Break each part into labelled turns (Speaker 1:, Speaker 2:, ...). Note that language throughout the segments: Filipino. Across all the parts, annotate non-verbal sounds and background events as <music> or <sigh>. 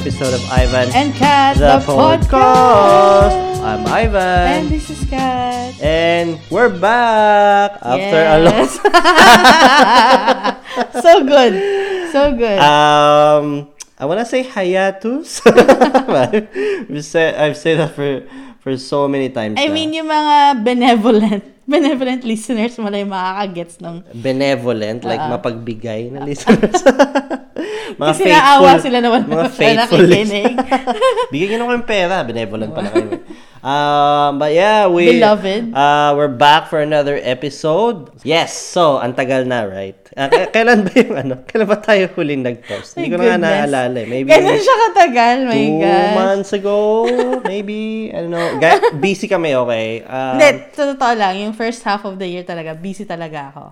Speaker 1: to episode of Ivan
Speaker 2: And Kat,
Speaker 1: the,
Speaker 2: the,
Speaker 1: podcast.
Speaker 2: podcast.
Speaker 1: I'm Ivan.
Speaker 2: And this is Kat.
Speaker 1: And we're back after a long
Speaker 2: Yes. <laughs> so good. So good.
Speaker 1: Um, I wanna say hiatus. <laughs> I've said I've said that for for so many times.
Speaker 2: I
Speaker 1: na.
Speaker 2: mean, yung mga benevolent, <laughs> benevolent listeners yung makakagets ng...
Speaker 1: benevolent, like
Speaker 2: Ah.
Speaker 1: mapagbigay na listeners. Mga
Speaker 2: Kasi naawa sila <laughs> naman
Speaker 1: mga faithful. Bigyan nyo na kayong pera, benevolent pala kayo. Um, but yeah, we
Speaker 2: Beloved.
Speaker 1: Uh, we're back for another episode. Yes, so ang tagal na, right? Uh, k- <laughs> kailan ba yung ano? Kailan ba tayo huling nag-post? Hindi ko na nga naalala. eh. Maybe
Speaker 2: Ganun siya katagal, my
Speaker 1: two
Speaker 2: gosh.
Speaker 1: months ago, maybe. I don't know. Ga- busy kami, okay? Um,
Speaker 2: Hindi, totoo lang, yung first half of the year talaga, busy talaga ako.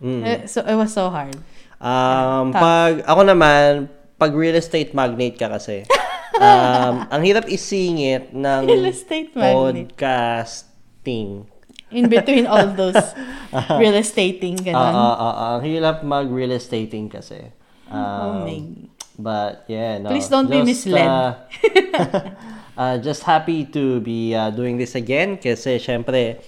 Speaker 1: Mm.
Speaker 2: Eh, So, it was so hard.
Speaker 1: Um, pag, ako naman, pag real estate magnate ka kasi, um, <laughs> ang hirap isingit ng
Speaker 2: Real estate magnate.
Speaker 1: podcasting.
Speaker 2: In between all those <laughs> real estating, ganun.
Speaker 1: ah, ah, ah. ang hirap mag real estating kasi. Um,
Speaker 2: oh my
Speaker 1: But yeah, no.
Speaker 2: Please don't be
Speaker 1: just,
Speaker 2: misled.
Speaker 1: uh, <laughs> uh, just happy to be uh, doing this again kasi syempre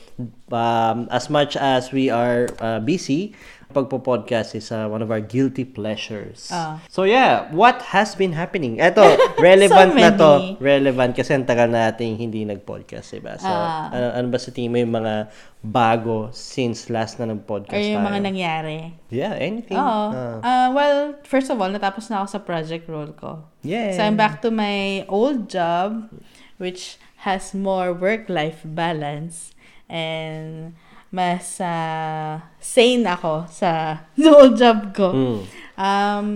Speaker 1: um, as much as we are uh, busy, pagpo-podcast is uh, one of our guilty pleasures.
Speaker 2: Ah.
Speaker 1: So yeah, what has been happening? Eto, <laughs> relevant
Speaker 2: So
Speaker 1: na to. Relevant kasi ang tagal nating hindi nag-podcast, diba? So,
Speaker 2: Ah.
Speaker 1: ano, ano ba sa tingin mo yung mga bago since last na nag-podcast
Speaker 2: Or yung
Speaker 1: tayo?
Speaker 2: mga nangyari.
Speaker 1: Yeah, anything.
Speaker 2: Oo.
Speaker 1: Ah.
Speaker 2: Uh, well, first of all, natapos na ako sa project role ko.
Speaker 1: yeah.
Speaker 2: So, I'm back to my old job, which has more work-life balance. And mas uh, sane ako sa <laughs> old job ko.
Speaker 1: Mm.
Speaker 2: Um,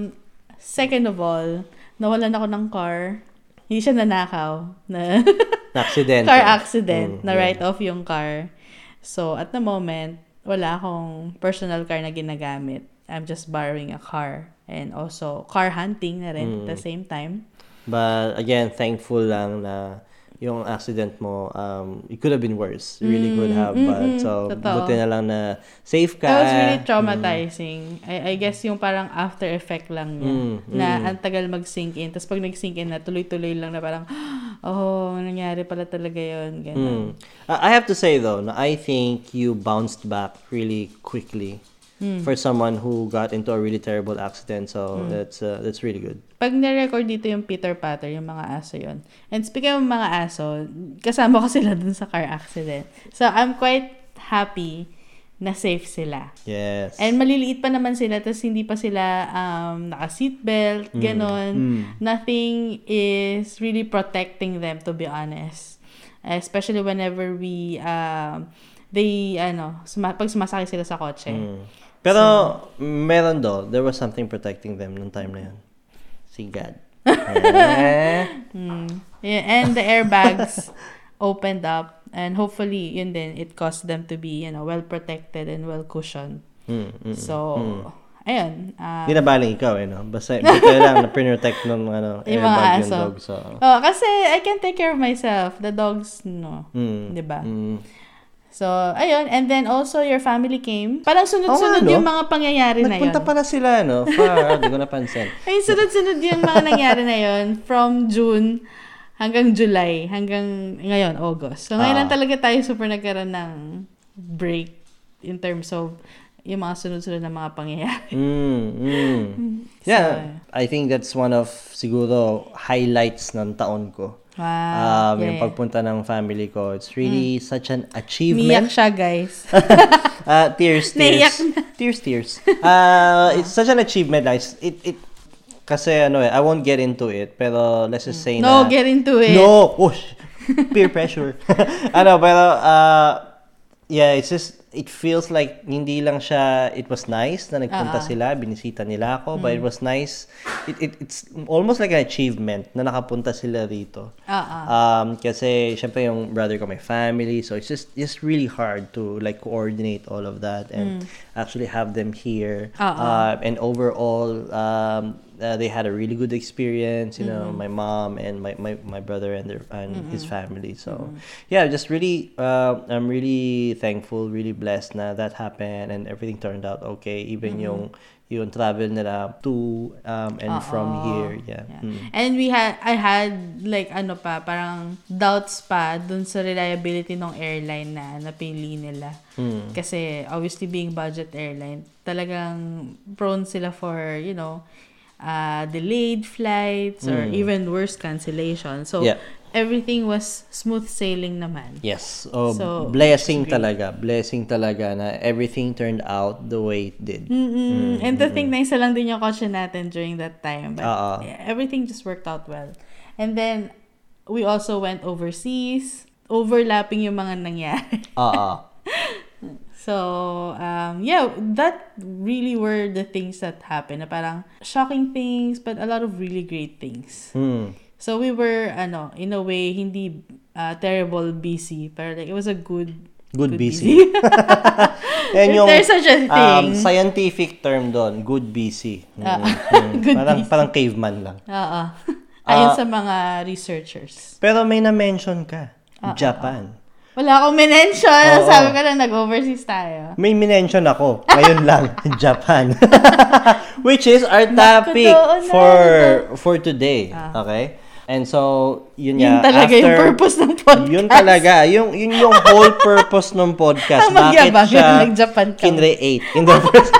Speaker 2: second of all, nawalan ako ng car. Hindi siya nanakaw. Na <laughs>
Speaker 1: Accident.
Speaker 2: car accident.
Speaker 1: Mm,
Speaker 2: na write off yung car. So, at the moment, wala akong personal car na ginagamit. I'm just borrowing a car. And also, car hunting na rin at the
Speaker 1: Mm.
Speaker 2: same time.
Speaker 1: But again, thankful lang na yung accident mo, um, it could have been worse. It really could have. But so,
Speaker 2: Mm, Totoo.
Speaker 1: buti na lang na safe ka.
Speaker 2: That was really traumatizing. I, I guess yung parang after effect lang niya.
Speaker 1: Mm,
Speaker 2: na
Speaker 1: mm.
Speaker 2: ang tagal mag-sink in. Tapos pag nag-sink in na, tuloy-tuloy lang na parang, <gasps> oh, nangyari pala talaga yun. Ganun.
Speaker 1: Mm. I have to say though, na I think you bounced back really quickly
Speaker 2: Hmm.
Speaker 1: for someone who got into a really terrible accident. So
Speaker 2: Hmm.
Speaker 1: that's uh, that's really good.
Speaker 2: Pag nirecord dito yung Peter Patter, yung mga aso yon. And speaking of mga aso, kasama ko sila dun sa car accident. So, I'm quite happy na safe sila.
Speaker 1: Yes.
Speaker 2: And maliliit pa naman sila, tapos hindi pa sila um, naka-seatbelt, ganon.
Speaker 1: Mm.
Speaker 2: Nothing is really protecting them, to be honest. Especially whenever we, um, they, ano, suma- pag sumasakay sila sa kotse.
Speaker 1: Mm. Pero meron do, there was something protecting them nung time na yun. Si God. <laughs> Eh.
Speaker 2: Mm. Yeah, and the airbags <laughs> opened up and hopefully yun din it caused them to be you know well protected and well cushioned.
Speaker 1: Mm, mm,
Speaker 2: So
Speaker 1: mm.
Speaker 2: ayun. ah,
Speaker 1: Hindi na baling ikaw eh, no? Basta buti lang na protect ng ano, <laughs>
Speaker 2: Yung mga
Speaker 1: airbag yung
Speaker 2: aso.
Speaker 1: dog. So,
Speaker 2: oh, kasi I can take care of myself. The dogs no.
Speaker 1: mm,
Speaker 2: 'Di ba?
Speaker 1: Mm.
Speaker 2: So ayun and then also your family came. Parang sunod-sunod
Speaker 1: no?
Speaker 2: yung mga pangyayari na yun.
Speaker 1: Nagpunta pala sila, no? <laughs> Far, hindi ko napansin.
Speaker 2: Ay, sunod-sunod yung mga nangyari na yun from June hanggang July, hanggang ngayon, August. So, ngayon
Speaker 1: Ah.
Speaker 2: lang talaga tayo super nagkaroon ng break in terms of yung mga sunod-sunod na mga pangyayari.
Speaker 1: Mm, mm. Yeah, I think that's one of siguro highlights ng taon ko.
Speaker 2: Wow.
Speaker 1: Um,
Speaker 2: yeah,
Speaker 1: yung pagpunta ng family ko. It's really
Speaker 2: Mm.
Speaker 1: such an
Speaker 2: Niyak
Speaker 1: achievement.
Speaker 2: siya, guys. <laughs>
Speaker 1: uh, tears, <laughs> tears. tears, tears. Uh, it's such an achievement, guys. It, it, kasi ano eh, I won't get into it, pero let's just say
Speaker 2: no,
Speaker 1: na...
Speaker 2: get into it.
Speaker 1: No! Push! Peer pressure. <laughs> ano, pero, uh, yeah, it's just, it feels like hindi lang siya, it was nice na nagpunta
Speaker 2: Ah.
Speaker 1: sila, binisita nila ako, but
Speaker 2: Mm.
Speaker 1: it was nice, it, it, it's almost like an achievement na nakapunta sila rito.
Speaker 2: Ah.
Speaker 1: Um, kasi, syempre yung brother ko, my family, so it's just, just really hard to like coordinate all of that and actually have them here.
Speaker 2: Ah.
Speaker 1: Uh, and overall, um, uh, they had a really good experience, you know, my mom and my, my, my brother and their and his family. So, yeah, just really, uh, I'm really thankful, really blessed na that happened and everything turned out okay. Even yung yung travel nila to um, and from here. Yeah.
Speaker 2: Yeah.
Speaker 1: Mm.
Speaker 2: And we had, I had, like, ano pa, parang doubts pa dun sa reliability ng airline na napili nila.
Speaker 1: Mm.
Speaker 2: Kasi, obviously, being budget airline, talagang prone sila for, you know, uh, delayed flights or even worse, cancellation. So,
Speaker 1: Yeah.
Speaker 2: everything was smooth sailing naman.
Speaker 1: Yes. Oh,
Speaker 2: So,
Speaker 1: blessing talaga. Blessing talaga na everything turned out the way it did.
Speaker 2: Mm-mm. And to think na isa lang din yung kotse natin during that time. But yeah, everything just worked out well. And then, we also went overseas. Overlapping yung mga nangyari.
Speaker 1: Oo. <laughs>
Speaker 2: So, um, yeah, that really were the things that happened. Na parang shocking things, but a lot of really great things.
Speaker 1: Mm.
Speaker 2: So, we were, ano, in a way, hindi uh, terrible busy. Pero like, it was a good,
Speaker 1: Good busy. <laughs> Yan
Speaker 2: If
Speaker 1: yung
Speaker 2: there's such a
Speaker 1: um,
Speaker 2: thing.
Speaker 1: scientific term doon, good busy. Mm,
Speaker 2: Ah,
Speaker 1: mm. <laughs>
Speaker 2: good
Speaker 1: parang,
Speaker 2: busy.
Speaker 1: parang caveman lang.
Speaker 2: Oo.
Speaker 1: Ah. <laughs>
Speaker 2: Ayon sa mga researchers.
Speaker 1: Pero may na-mention ka.
Speaker 2: Ah,
Speaker 1: Japan.
Speaker 2: Wala akong minention.
Speaker 1: Oo.
Speaker 2: Sabi ko na nag-overseas tayo.
Speaker 1: May minention ako. <laughs> Ngayon lang. Japan. <laughs> Which is our topic for for today. Okay? And so, yun,
Speaker 2: Yun
Speaker 1: nga.
Speaker 2: talaga yung
Speaker 1: after-
Speaker 2: purpose ng podcast.
Speaker 1: Yun talaga. Yung, yun yung whole purpose ng podcast. <laughs>
Speaker 2: Ang
Speaker 1: Bakit
Speaker 2: magyabang
Speaker 1: siya
Speaker 2: na nag-Japan ka.
Speaker 1: kinreate in the first...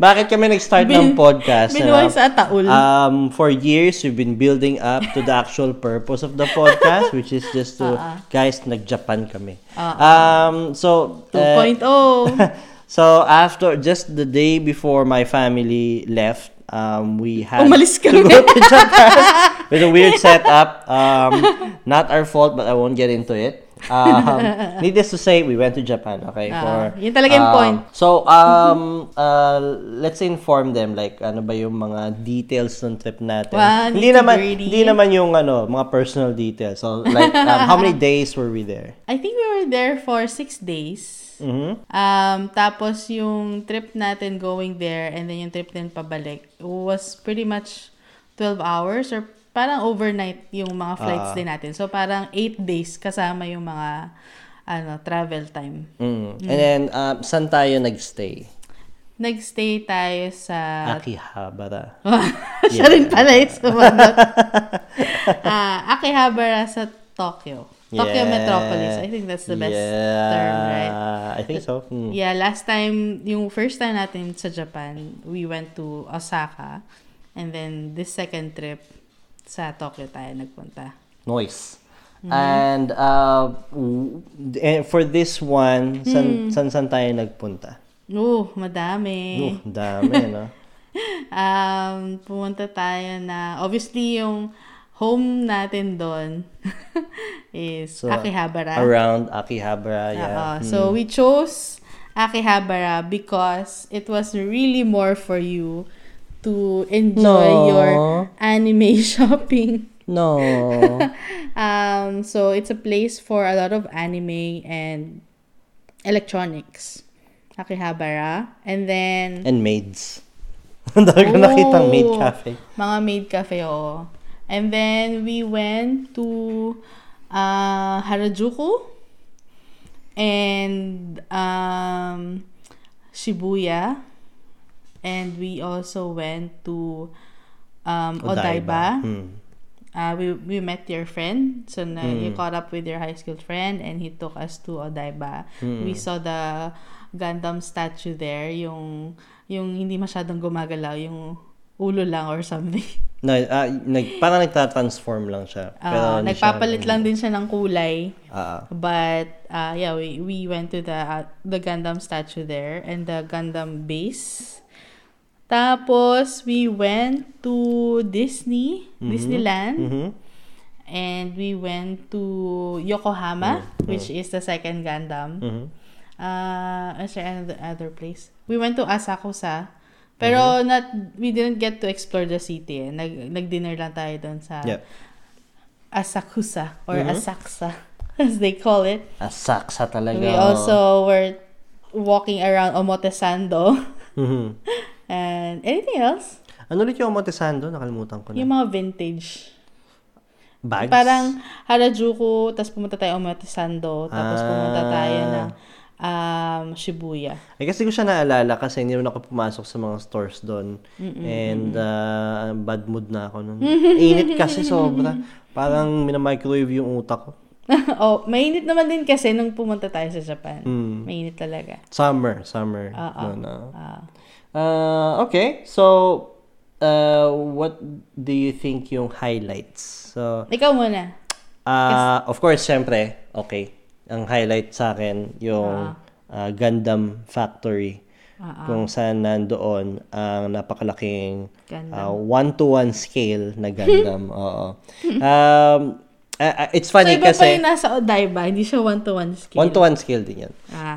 Speaker 1: Bakit kami nag-start ng
Speaker 2: Bin-
Speaker 1: podcast?
Speaker 2: binuhay
Speaker 1: ano?
Speaker 2: sa taul.
Speaker 1: Um, for years, we've been building up to the actual purpose of the podcast, <laughs> which is just to,
Speaker 2: Ah,
Speaker 1: guys, nag-Japan kami. Um, so, uh,
Speaker 2: 2.0. <laughs>
Speaker 1: so after, just the day before my family left, um, we had
Speaker 2: Umalis
Speaker 1: to go to Japan <laughs> with a weird setup. Um, not our fault, but I won't get into it. Um, needless to say, we went to Japan. Okay,
Speaker 2: Ah,
Speaker 1: for
Speaker 2: yun talaga yung
Speaker 1: um,
Speaker 2: point.
Speaker 1: So, um, uh, let's inform them like ano ba yung mga details ng trip natin.
Speaker 2: Wow,
Speaker 1: hindi naman hindi naman yung ano, mga personal details. So, like um, how many <laughs> days were we there?
Speaker 2: I think we were there for six days.
Speaker 1: Mhm.
Speaker 2: Um, tapos yung trip natin going there and then yung trip din pabalik was pretty much 12 hours or parang overnight yung mga flights
Speaker 1: Ah.
Speaker 2: din natin. So parang 8 days kasama yung mga ano travel time.
Speaker 1: Mm. And then um, saan tayo nagstay?
Speaker 2: Nagstay tayo sa
Speaker 1: Akihabara. <laughs>
Speaker 2: Siya rin pala yung sumunod. <laughs> Ah, Akihabara sa Tokyo. Tokyo
Speaker 1: Yeah.
Speaker 2: Metropolis. I think that's the best term, right?
Speaker 1: I think so. Mm.
Speaker 2: Yeah, last time, yung first time natin sa Japan, we went to Osaka. And then, this second trip, sa Tokyo tayo nagpunta.
Speaker 1: Noise.
Speaker 2: Mm-hmm.
Speaker 1: And uh, eh, for this one, san,
Speaker 2: Hmm.
Speaker 1: san, san tayo nagpunta?
Speaker 2: Oh, madami.
Speaker 1: Oh, dami, <laughs> no?
Speaker 2: Um, pumunta tayo na, obviously, yung home natin doon <laughs> is
Speaker 1: So,
Speaker 2: Akihabara.
Speaker 1: Around Akihabara, yeah.
Speaker 2: Oo.
Speaker 1: Mm.
Speaker 2: So, we chose Akihabara because it was really more for you to enjoy
Speaker 1: No.
Speaker 2: your anime <laughs> shopping.
Speaker 1: No. <laughs>
Speaker 2: Um, so, it's a place for a lot of anime and electronics. Akihabara. And then,
Speaker 1: And maids. <laughs> Ang dami ko nakitang maid
Speaker 2: Oh.
Speaker 1: cafe.
Speaker 2: Mga maid cafe, oo. And then, we went to uh, Harajuku and um, Shibuya. And we also went to um, Odaiba.
Speaker 1: Hmm.
Speaker 2: Uh, we, we met your friend. So, na,
Speaker 1: Hmm.
Speaker 2: you caught up with your high school friend and he took us to Odaiba.
Speaker 1: Hmm.
Speaker 2: We saw the Gundam statue there. Yung, yung hindi masyadong gumagalaw. Yung ulo lang or something. <laughs>
Speaker 1: No, ah, nag, parang nagta-transform lang siya.
Speaker 2: Uh,
Speaker 1: hindi siya-
Speaker 2: nagpapalit lang din siya ng kulay.
Speaker 1: Ah, ah.
Speaker 2: But uh, yeah, we we went to the uh, the Gundam statue there and the Gundam base. Tapos we went to Disney, Disneyland,
Speaker 1: Mhm.
Speaker 2: and we went to Yokohama, which is the second Gundam.
Speaker 1: Mhm.
Speaker 2: Uh, another other place? We went to Asakusa. Pero not we didn't get to explore the city. Eh. Nag nag-dinner lang tayo doon sa
Speaker 1: Yeah.
Speaker 2: Asakusa or Asaksa <laughs> as they call it.
Speaker 1: Asaksa talaga.
Speaker 2: We also were walking around Omotesando.
Speaker 1: Mhm. <laughs>
Speaker 2: And anything else?
Speaker 1: Ano ulit yung Omotesando? Nakalimutan ko na.
Speaker 2: Yung mga vintage.
Speaker 1: Bags?
Speaker 2: Parang Harajuku, tapos pumunta tayo Omotesando, tapos
Speaker 1: Ah.
Speaker 2: pumunta tayo ng um, Shibuya.
Speaker 1: I guess hindi ko siya naalala kasi hindi naman ako pumasok sa mga stores doon. And uh, bad mood na ako nun. Init kasi sobra. Parang minamicrowave yung utak ko. <laughs>
Speaker 2: oh, mainit naman din kasi nung pumunta tayo sa Japan.
Speaker 1: Mm.
Speaker 2: Mainit talaga.
Speaker 1: Summer, summer.
Speaker 2: Oo.
Speaker 1: Noon, ah.
Speaker 2: Ah.
Speaker 1: Uh, okay, so uh, what do you think yung highlights? So,
Speaker 2: ikaw muna.
Speaker 1: uh, of course, syempre, okay. Ang highlight sa akin yung uh, Gundam Factory. Kung saan nandoon ang napakalaking
Speaker 2: Gundam.
Speaker 1: uh, one-to-one scale na Gundam. <laughs> Oo. Um, uh, it's
Speaker 2: So,
Speaker 1: funny
Speaker 2: iba pa
Speaker 1: kasi
Speaker 2: yung nasa Odaiba, hindi siya one-to-one scale.
Speaker 1: one-to-one scale din yan.
Speaker 2: Ah.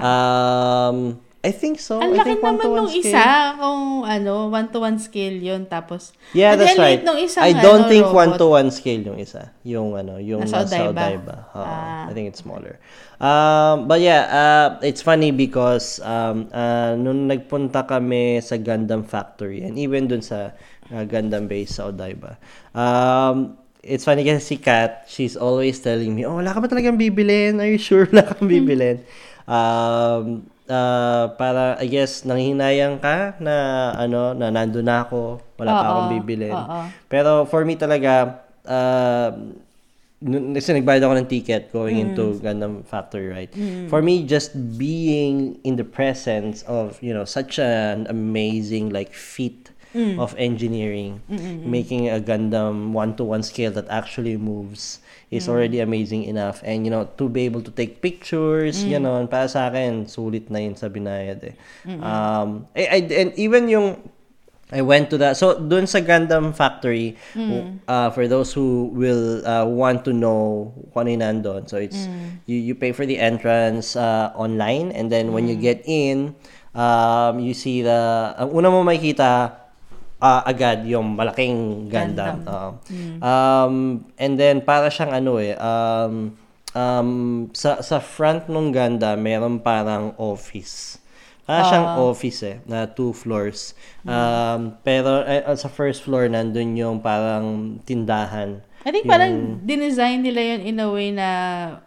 Speaker 1: Um, I think so.
Speaker 2: Ang
Speaker 1: I
Speaker 2: laki
Speaker 1: think
Speaker 2: naman
Speaker 1: one-to-one
Speaker 2: nung
Speaker 1: scale.
Speaker 2: isa, kung ano, one-to-one scale yun, tapos,
Speaker 1: Yeah, that's right.
Speaker 2: nung isang,
Speaker 1: I don't
Speaker 2: ano,
Speaker 1: think
Speaker 2: robot.
Speaker 1: one-to-one scale yung isa. Yung ano, yung
Speaker 2: Nasa
Speaker 1: nasa,
Speaker 2: Odaiba.
Speaker 1: Odaiba. Oo,
Speaker 2: Ah.
Speaker 1: I think it's smaller. Um, but yeah, uh, it's funny because um, uh, nung nagpunta kami sa Gundam Factory and even dun sa uh, Gundam base sa Odaiba, um, it's funny kasi si Kat, she's always telling me, oh, wala ka ba talagang bibilin? Are you sure wala kang bibilin? Um, uh, para, I guess, nanghihinayang ka na, ano, na nandun na ako, wala pa akong bibilin.
Speaker 2: oo.
Speaker 1: Pero for me talaga, uh, kasi nagbayad ako ng ticket going
Speaker 2: Mm.
Speaker 1: into Gundam Factory, right? For me, just being in the presence of, you know, such an amazing, like, feat
Speaker 2: Mm.
Speaker 1: of engineering, making a Gundam one-to-one scale that actually moves is
Speaker 2: Mm.
Speaker 1: already amazing enough. And, you know, to be able to take pictures,
Speaker 2: Mm.
Speaker 1: ganon, para sa akin, sulit na yun sa binayad eh. Um, I, I- and even yung I went to that. So, dun sa Gundam Factory, uh, for those who will uh, want to know kung ano nandun, so it's, you, you pay for the entrance uh, online, and then when you get in, um, you see the, ang una mo makikita, uh, agad yung malaking Gundam. Oo. Um, and then, para siyang ano eh, um, um, sa, sa front nung Gundam, meron parang office. Para siyang office eh, na two floors. Um, pero eh, sa first floor, nandun yung parang tindahan.
Speaker 2: I think parang dinesign nila yun in a way na,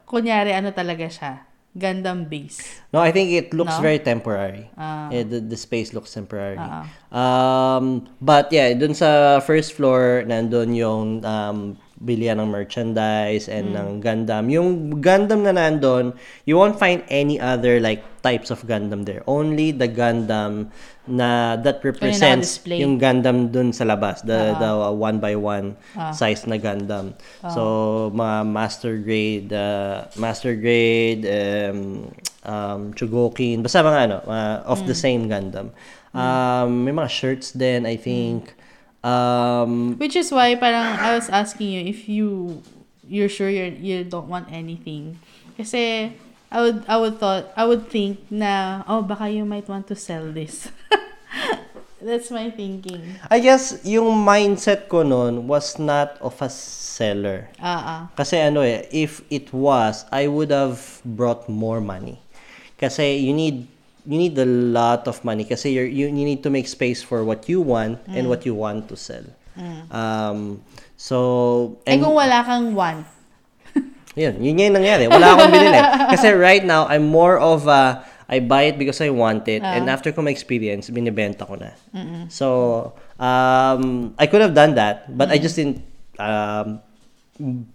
Speaker 2: kunyari ano talaga siya, Gundam base.
Speaker 1: No, I think it looks
Speaker 2: No?
Speaker 1: very temporary.
Speaker 2: Ah.
Speaker 1: Eh, the, the space looks temporary.
Speaker 2: Ah,
Speaker 1: Um, but yeah, dun sa first floor, nandun yung um, bilihan ng merchandise and
Speaker 2: Hmm.
Speaker 1: ng Gundam. Yung Gundam na nandun, you won't find any other like types of Gundam there. Only the Gundam na that represents
Speaker 2: naka-display.
Speaker 1: yung Gundam dun sa labas, the the uh, one by one size na Gundam. So mga master grade, uh, master grade, um, um, Chogokin, basta mga ano, mga of the same Gundam. Um, may mga shirts din, I think. Um,
Speaker 2: Which is why parang I was asking you if you you're sure you're, you don't want anything. Kasi I would I would thought I would think na oh baka you might want to sell this. <laughs> That's my thinking.
Speaker 1: I guess yung mindset ko noon was not of a seller.
Speaker 2: Ah ah.
Speaker 1: Kasi ano eh, if it was, I would have brought more money. Kasi you need you need a lot of money kasi you're, you you need to make space for what you want and what you want to sell. Um so
Speaker 2: eh kung wala kang want. <laughs>
Speaker 1: yun, yun yung nangyari. Wala akong binili. Kasi right now, I'm more of a, I buy it because I want it. And after ko ma-experience, binibenta ko na. So, um, I could have done that, but I just didn't um,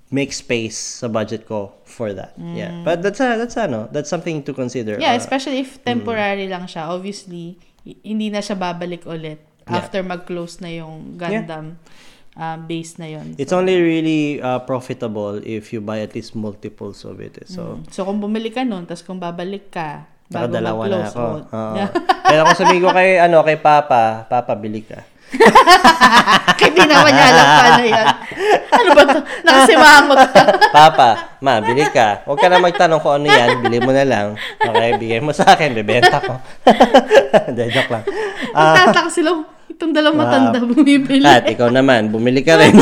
Speaker 1: make space sa budget ko for that. Yeah. But that's a, that's ano, that's something to consider.
Speaker 2: Yeah,
Speaker 1: Uh,
Speaker 2: especially if temporary lang siya. Obviously, hi- hindi na siya babalik ulit after mag-close na yung Gundam um, base na yon.
Speaker 1: it's only really uh, profitable if you buy at least multiples of it. eh. So,
Speaker 2: So, kung bumili ka nun, tapos kung babalik ka, bago
Speaker 1: Nakadalawa na
Speaker 2: mag-close.
Speaker 1: ako.
Speaker 2: oh,
Speaker 1: Oo. <laughs> Pero kung sabihin ko kay, ano, kay Papa, Papa, bili ka. <laughs>
Speaker 2: Hindi naman niya alam paano yan. Ano ba to? Nakasimangot <laughs> ka.
Speaker 1: Papa, ma, bili ka. Huwag ka na magtanong kung ano yan, bili mo na lang. Okay, bigay mo sa akin, bebenta ko. <laughs> Hindi, joke lang. Ah,
Speaker 2: Magtataka sila, itong dalawang matanda bumibili.
Speaker 1: at ikaw naman, bumili ka rin.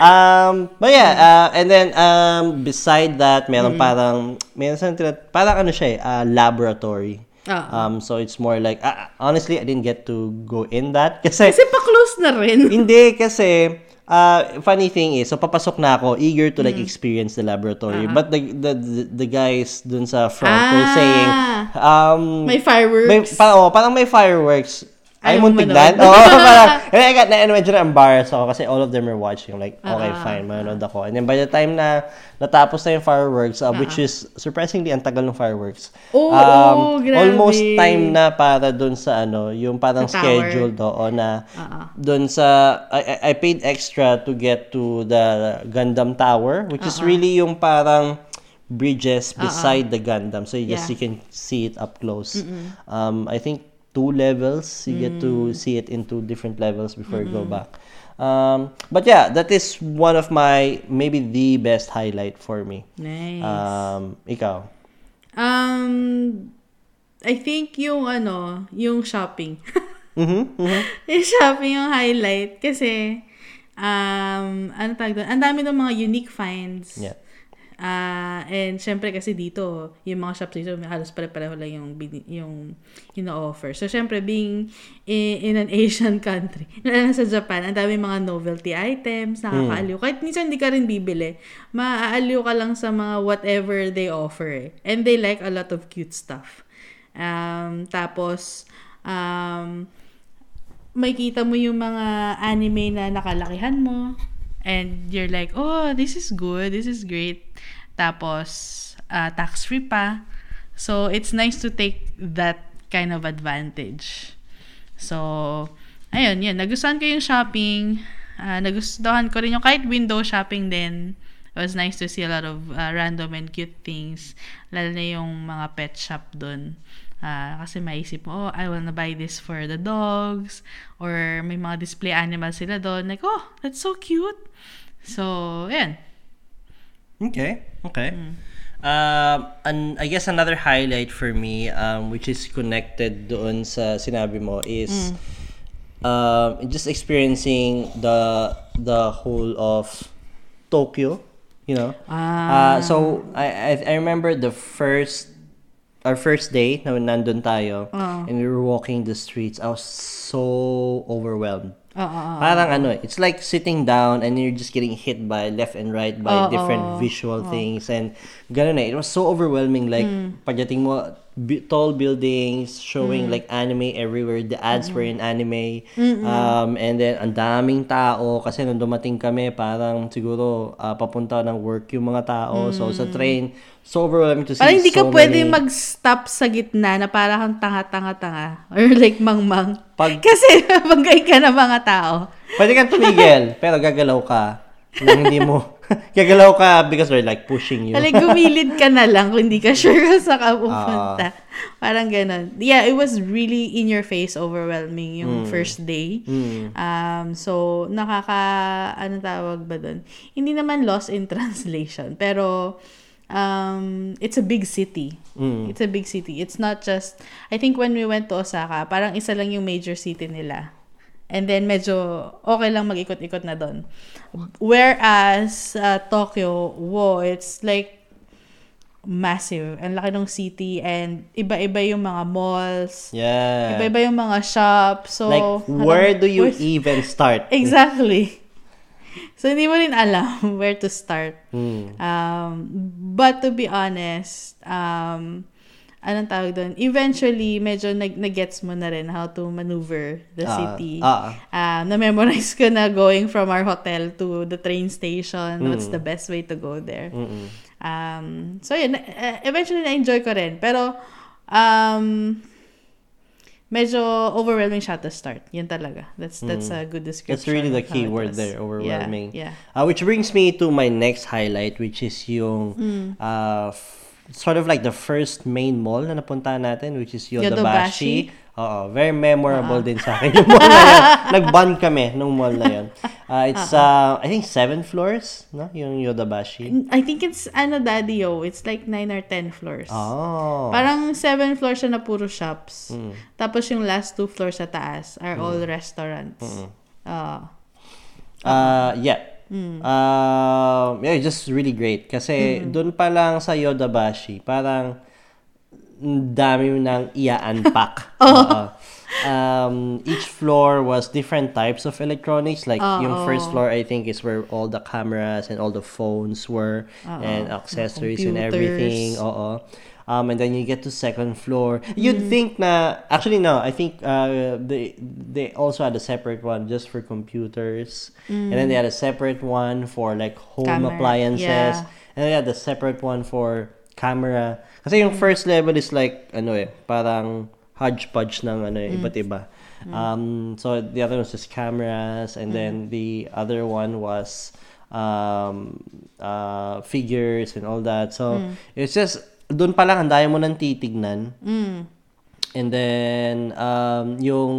Speaker 1: um, but yeah, uh, and then um, beside that, meron parang, meron sa parang ano siya eh, uh, laboratory.
Speaker 2: Ah.
Speaker 1: Um, so it's more like, ah, honestly, I didn't get to go in that <laughs> kasi
Speaker 2: Kasi pa-close na rin. <laughs>
Speaker 1: Hindi kasi uh, funny thing is, so papasok na ako, eager to
Speaker 2: Mm.
Speaker 1: like experience the laboratory.
Speaker 2: Uh-huh.
Speaker 1: But the, the the the guys dun sa front were saying,
Speaker 2: Ah.
Speaker 1: um,
Speaker 2: May fireworks.
Speaker 1: may, parang, oh, parang may fireworks. Ay,
Speaker 2: Ayaw mo
Speaker 1: muntik
Speaker 2: manood.
Speaker 1: na. Oo, <laughs> parang, and I got, na, medyo na-embarrass ako kasi all of them are watching. Like, okay,
Speaker 2: Ah.
Speaker 1: fine, manonood ako. And then by the time na natapos na yung fireworks, uh, which is surprisingly ang tagal ng fireworks.
Speaker 2: Oo,
Speaker 1: um,
Speaker 2: grabe.
Speaker 1: almost time na para dun sa ano, yung parang
Speaker 2: Sa tower.
Speaker 1: scheduled oo na
Speaker 2: Ah, ah.
Speaker 1: dun sa I, I- paid extra to get to the Gundam Tower, which is
Speaker 2: Uh-uh.
Speaker 1: really yung parang bridges beside the Gundam. So you just
Speaker 2: Yeah.
Speaker 1: you can see it up close. Um, I think two levels. You get
Speaker 2: Mm.
Speaker 1: to see it in two different levels before you go back. Um, but yeah, that is one of my maybe the best highlight for me.
Speaker 2: Nice.
Speaker 1: Um, ikaw.
Speaker 2: Um, I think yung ano, yung shopping. <laughs>
Speaker 1: Mhm. mhm.
Speaker 2: yung shopping yung highlight kasi um, ano tawag doon? Ang dami ng mga unique finds.
Speaker 1: Yeah.
Speaker 2: Ah, and syempre kasi dito, yung mga shops dito, may halos pare-pareho lang yung yung ino-offer. So syempre being in, in an <laughs> Asian country, na sa Japan, ang dami mga novelty items, nakakaaliw. Kahit minsan hindi ka rin bibili, maaaliw ka lang sa mga whatever they offer. eh. And they like a lot of cute stuff. Um, tapos um, may kita mo yung mga anime na nakalakihan mo. And you're like, oh, this is good. This is great. Tapos, uh, tax-free pa. So, it's nice to take that kind of advantage. So, ayun, yun. Nagustuhan ko yung shopping. Uh, nagustuhan ko rin yung kahit window shopping din. It was nice to see a lot of uh, random and cute things. Lalo na yung mga pet shop dun. Ah, kasi maisip mo, oh, I wanna buy this for the dogs. Or may mga display animals sila doon. Like, oh, that's so cute. So, ayan.
Speaker 1: Okay. Okay. Um, and I guess another highlight for me, um, which is connected doon sa sinabi mo, is um, just experiencing the the whole of Tokyo. You know.
Speaker 2: Ah.
Speaker 1: Uh, so I, I I remember the first our first day na nandun tayo
Speaker 2: Oo.
Speaker 1: and we were walking the streets. I was so overwhelmed.
Speaker 2: Oo.
Speaker 1: Parang ano, it's like sitting down and you're just getting hit by left and right by
Speaker 2: Oo.
Speaker 1: different visual things and ganun eh. It was so overwhelming like
Speaker 2: Hmm.
Speaker 1: pagdating mo bi- tall buildings showing
Speaker 2: Hmm.
Speaker 1: like anime everywhere. The ads were in anime. Um and then ang daming tao kasi nung dumating kami parang siguro ah, papunta ng work yung mga tao. So sa train so overwhelming to see.
Speaker 2: Parang hindi ka
Speaker 1: so
Speaker 2: pwede
Speaker 1: many-
Speaker 2: mag-stop sa gitna na parang kang tanga-tanga-tanga. Or like mangmang.
Speaker 1: Pag- <laughs>
Speaker 2: Kasi <laughs> bagay ka ng mga tao.
Speaker 1: Pwede kang tumigil, pero gagalaw ka. Nang hindi mo, <laughs> gagalaw ka because they're like pushing you.
Speaker 2: Like, gumilid ka na lang kung hindi ka <laughs> sure kung saan ka pupunta. Parang ganun. Yeah, it was really in your face overwhelming yung first day.
Speaker 1: Mm.
Speaker 2: Um, so, nakaka, ano tawag ba dun? Hindi naman lost in <laughs> translation, pero um, it's a big city.
Speaker 1: Mm.
Speaker 2: It's a big city. It's not just, I think when we went to Osaka, parang isa lang yung major city nila. And then medyo okay lang mag-ikot-ikot na doon. Whereas uh, Tokyo, whoa, it's like massive. Ang laki ng city and iba-iba yung mga malls.
Speaker 1: Yeah.
Speaker 2: Iba-iba yung mga shops. So,
Speaker 1: like, where do you
Speaker 2: where's-
Speaker 1: even start? <laughs>
Speaker 2: Exactly. So, hindi mo rin alam <laughs> where to start.
Speaker 1: Mm.
Speaker 2: Um, but to be honest, um, anong tawag doon? Eventually, medyo nag nag-gets mo na rin how to maneuver the
Speaker 1: Ah,
Speaker 2: city.
Speaker 1: ah.
Speaker 2: Ah, na-memorize ko na going from our hotel to the train station. What's
Speaker 1: Mm.
Speaker 2: the best way to go there?
Speaker 1: Mm-mm.
Speaker 2: Um, so yun, eh, eventually na-enjoy ko rin. Pero, um, medyo overwhelming siya to start. Yun talaga. That's that's a good description.
Speaker 1: Mm. That's really the key word there, overwhelming.
Speaker 2: Yeah.
Speaker 1: Uh, which brings me to my next highlight, which is yung
Speaker 2: Mm.
Speaker 1: uh, sort of like the first main mall na napuntahan natin, which is Yodobashi.
Speaker 2: Yodobashi?
Speaker 1: Oo, very memorable
Speaker 2: Uh-huh.
Speaker 1: din sa akin yung mall na yun. <laughs> Nag-bond kami nung mall na yun. Uh, it's, uh, I think, seven floors, no? Yung Yodobashi.
Speaker 2: I think it's, ano, Daddy, yo, it's like 9 or 10 floors.
Speaker 1: Oh.
Speaker 2: Parang 7 floors siya na puro shops.
Speaker 1: Mm.
Speaker 2: Tapos yung last two floors sa taas are all restaurants. Ah.
Speaker 1: Uh, yeah.
Speaker 2: Mm.
Speaker 1: Uh, yeah, just really great. Kasi
Speaker 2: Mm-hmm.
Speaker 1: doon pa lang sa Yodobashi, parang ang dami nang iya-unpack. <laughs> Oo. um, each floor was different types of electronics. Like, yung first floor, I think, is where all the cameras and all the phones were and accessories and everything. Oo. Um, and then you get to second floor. You'd think na, actually no, I think uh, they they also had a separate one just for computers. And then they had a separate one for like home
Speaker 2: Camera,
Speaker 1: appliances.
Speaker 2: yeah.
Speaker 1: And they had a separate one for camera. Kasi yung first level is like, ano eh, parang hodgepodge ng ano eh, iba't iba. Um, so the other one was just cameras, and then the other one was um, uh, figures and all that. So it's just, doon pa lang, ang daya mo nang titignan.
Speaker 2: Mm.
Speaker 1: And then, um, yung,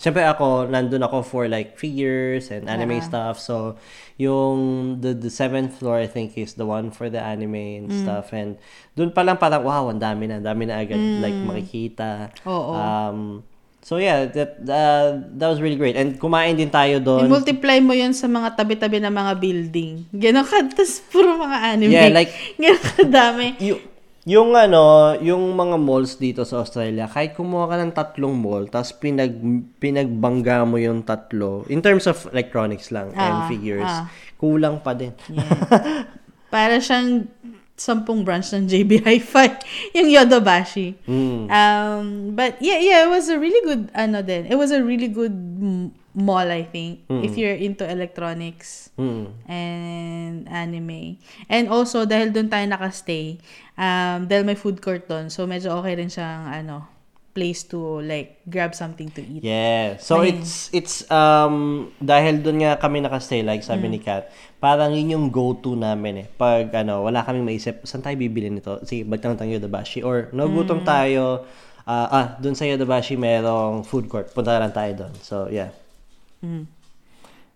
Speaker 1: siyempre ako, nandun ako for like figures and anime stuff. So, yung, the, the seventh floor, I think, is the one for the anime and stuff. And dun pa lang parang, wow, ang dami na, ang dami na agad, like, makikita.
Speaker 2: Oo.
Speaker 1: Um, so, yeah, that, uh, that was really great. And kumain din tayo doon.
Speaker 2: I-multiply mo yun sa mga tabi-tabi ng mga building. Ganon ka, tas puro mga anime.
Speaker 1: Yeah, like- <laughs>
Speaker 2: Ganon kadami.
Speaker 1: yung, yung ano, yung mga malls dito sa Australia, kahit kumuha ka ng tatlong mall, tapos pinag, pinagbangga mo yung tatlo, in terms of electronics lang and
Speaker 2: Ah,
Speaker 1: figures,
Speaker 2: ah.
Speaker 1: kulang pa din. <laughs>
Speaker 2: Para siyang sampung branch ng JB <laughs> Hi-Fi. yung Yodobashi.
Speaker 1: Mm.
Speaker 2: Um, but yeah, yeah, it was a really good, ano din, it was a really good mall, I think, if you're into electronics
Speaker 1: Mm.
Speaker 2: and anime. And also, dahil doon tayo nakastay, um, dahil may food court doon, so medyo okay rin siyang, ano, place to, like, grab something to eat.
Speaker 1: Yeah. So
Speaker 2: Ayun.
Speaker 1: it's it's um dahil doon nga kami nakastay like sabi ni Kat, parang yun yung go-to namin eh. Pag ano, wala kaming maisip, saan tayo bibili nito? Sige, bagtang tayo Yodobashi or nagutom tayo ah, ah, doon sa Yodobashi merong food court. Punta lang tayo doon. So, yeah.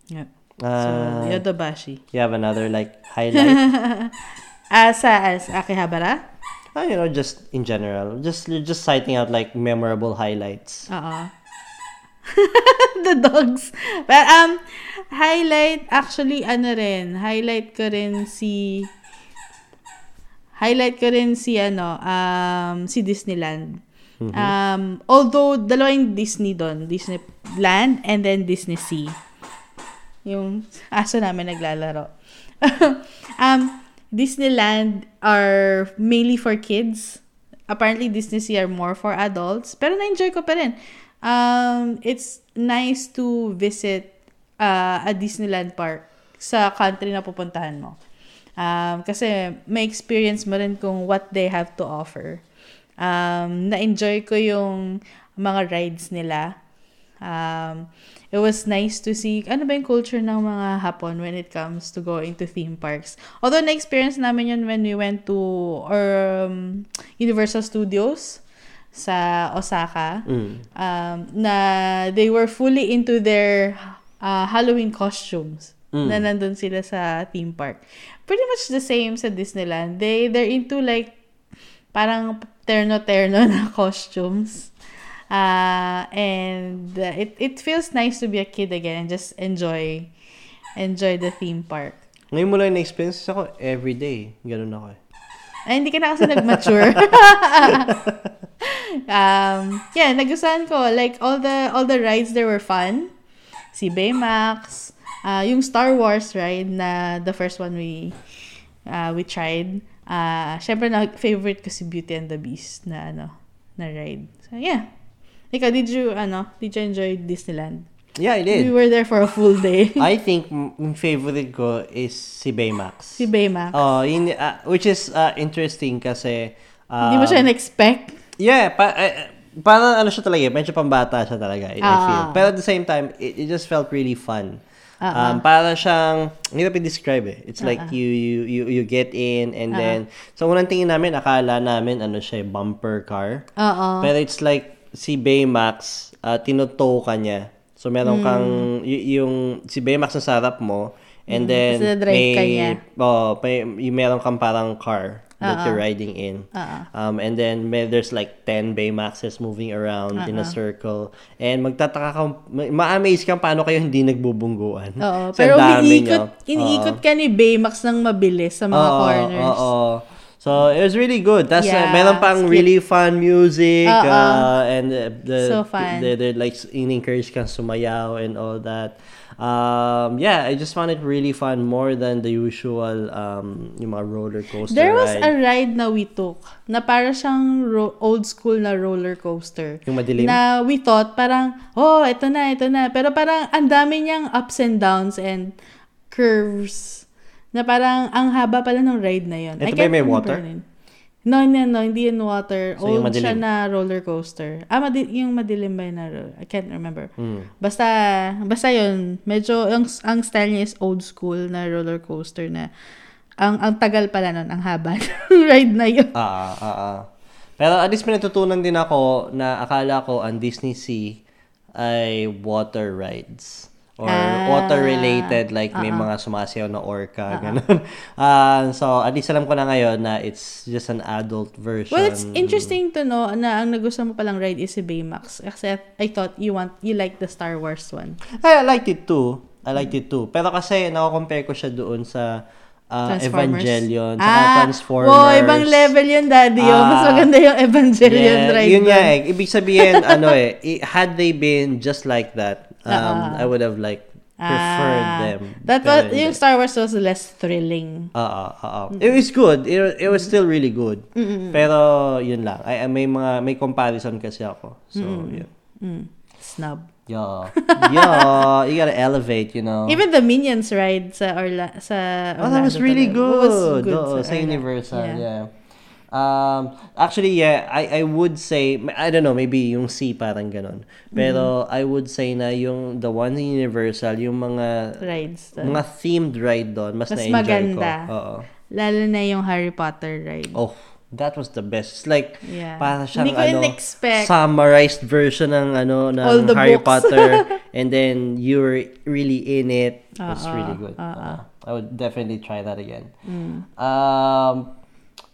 Speaker 2: Yeah.
Speaker 1: Ah,
Speaker 2: So, Yodobashi.
Speaker 1: you have another like highlight? <laughs>
Speaker 2: Asa, as Akihabara?
Speaker 1: Ah, you know, just in general. Just just citing out like memorable highlights.
Speaker 2: Oo. <laughs> the dogs. But, um, highlight, actually, ano rin, highlight ko rin si, highlight ko rin si, ano, um, si Disneyland. Um, although, dalawa yung Disney doon. Disneyland and then Disney Sea. Yung aso namin naglalaro. <laughs> um, Disneyland are mainly for kids. Apparently, Disney Sea are more for adults. Pero na-enjoy ko pa rin. Um, it's nice to visit uh, a Disneyland park sa country na pupuntahan mo. Um, kasi may experience mo rin kung what they have to offer. Um, na-enjoy ko yung mga rides nila. Um, it was nice to see ano ba yung culture ng mga Hapon when it comes to going to theme parks. Although na-experience namin yun when we went to um, Universal Studios sa Osaka. Um, na they were fully into their uh, Halloween costumes. Na nandun sila sa theme park. Pretty much the same sa Disneyland. They, they're into like parang terno-terno <laughs> na costumes. Uh, and uh, it, it feels nice to be a kid again and just enjoy enjoy the theme park.
Speaker 1: Ngayon mo lang na-experience ako every day. Ganun ako eh.
Speaker 2: Ay, hindi ka na kasi nag-mature. <laughs> <laughs> um, yeah, nagustuhan ko. Like, all the all the rides there were fun. Si Baymax, uh, yung Star Wars ride na the first one we uh, we tried. Uh, Siyempre, na favorite ko si Beauty and the Beast na ano, na ride. So, yeah. Ikaw, did you, ano, did you enjoy Disneyland?
Speaker 1: Yeah, I did.
Speaker 2: We were there for a full day. <laughs>
Speaker 1: I think m- yung favorite ko is si Baymax.
Speaker 2: si Baymax.
Speaker 1: Oh, yun, ah, which is ah, interesting kasi
Speaker 2: Hindi mo siya na-expect.
Speaker 1: Yeah, pa, eh, parang ano siya talaga, eh, medyo pambata siya talaga, I I
Speaker 2: Ah.
Speaker 1: feel. Pero at the same time, it, it just felt really fun. Um, para siyang, ang hirap i-describe eh. It's like you, you, you, you get in and then, so unang tingin namin, akala namin, ano siya, eh, bumper car.
Speaker 2: Oo.
Speaker 1: Pero it's like, si Baymax, uh, tinutow ka niya. So, meron kang, y- yung, si Baymax na sarap mo, and then,
Speaker 2: na-drive ka niya.
Speaker 1: oh, may, yung meron kang parang car that you're riding in. Um, and then, may, there's like 10 Baymaxes moving around in a circle. And magtataka ka, ma- ma-amaze ka paano kayo hindi nagbubungguan.
Speaker 2: Oo.
Speaker 1: Sa
Speaker 2: Pero iniikot, iniikot ka ni Baymax ng mabilis sa mga
Speaker 1: Oo,
Speaker 2: corners.
Speaker 1: Oo. So, it was really good. Tapos,
Speaker 2: Yeah,
Speaker 1: uh, meron pang really fun music.
Speaker 2: Oo.
Speaker 1: uh, and uh, the,
Speaker 2: So fun.
Speaker 1: They, they're like, in-encourage kang sumayaw and all that. Um, yeah, I just found it really fun more than the usual um, yung mga roller coaster
Speaker 2: There was
Speaker 1: ride.
Speaker 2: a ride na we took na para siyang ro- old school na roller coaster.
Speaker 1: Yung madilim?
Speaker 2: Na we thought parang, oh, ito na, ito na. Pero parang ang dami niyang ups and downs and curves. Na parang ang haba pala ng ride na yun.
Speaker 1: Ito ba
Speaker 2: I
Speaker 1: yung may water?
Speaker 2: yun. No, no, no. Hindi yun water.
Speaker 1: So, yung
Speaker 2: Old siya na roller coaster. Ah, madi- yung madilim ba yun na roller? I can't remember.
Speaker 1: Mm.
Speaker 2: Basta, basta yun. Medyo, ang, ang style niya is old school na roller coaster na ang ang tagal pala nun, ang haba <laughs> ng ride na yun.
Speaker 1: Ah, ah, ah. Pero at least may natutunan din ako na akala ko ang Disney Sea ay water rides. Or
Speaker 2: Ah,
Speaker 1: water-related, like may mga sumasayaw na orca, ganun. <laughs> Ah, so, at least alam ko na ngayon na it's just an adult version.
Speaker 2: Well, it's interesting to know na ang nagustuhan mo palang ride is si Baymax. Kasi I thought you want, you like the Star Wars one.
Speaker 1: Ay, I liked it too. I liked it too. Pero kasi, nako-compare ko siya doon sa
Speaker 2: Transformers.
Speaker 1: Evangelion,
Speaker 2: ah,
Speaker 1: Transformers.
Speaker 2: Wow, ibang level yun, daddy. oh. Mas
Speaker 1: Ah,
Speaker 2: maganda yung Evangelion
Speaker 1: Yeah,
Speaker 2: ride
Speaker 1: yun nga eh. Ibig sabihin, <laughs> ano eh, had they been just like that, um, I would have like preferred
Speaker 2: Ah,
Speaker 1: them.
Speaker 2: That was, yung Star Wars was less thrilling.
Speaker 1: Oo, oo. It was good. It, it was still really good. Pero, yun lang. I, I- may mga, may comparison kasi ako. So, yun.
Speaker 2: Mm, snub.
Speaker 1: Yeah. Yeah. You gotta elevate, you know.
Speaker 2: Even the Minions ride sa Orla sa
Speaker 1: Oh, that was
Speaker 2: Orlando
Speaker 1: really good.
Speaker 2: Was good
Speaker 1: Oo, sa
Speaker 2: Orla-
Speaker 1: Universal,
Speaker 2: Yeah.
Speaker 1: yeah. Um, actually, yeah, I, I would say, I don't know, maybe yung C parang ganon. Pero
Speaker 2: Mm-hmm.
Speaker 1: I would say na yung the one in Universal, yung mga
Speaker 2: Rides. doon.
Speaker 1: mga themed ride doon, mas,
Speaker 2: Mas
Speaker 1: na-enjoy
Speaker 2: maganda.
Speaker 1: ko. Oo.
Speaker 2: Lalo na yung Harry Potter ride.
Speaker 1: Oh, that was the best. It's like,
Speaker 2: Yeah.
Speaker 1: para siyang ano,
Speaker 2: in-expect.
Speaker 1: summarized version ng ano, ng
Speaker 2: All the
Speaker 1: Harry
Speaker 2: books.
Speaker 1: Potter. <laughs> and then you're really in it. It's
Speaker 2: Oo,
Speaker 1: really good.
Speaker 2: oo.
Speaker 1: Uh, I would definitely try that again.
Speaker 2: Mm.
Speaker 1: Um,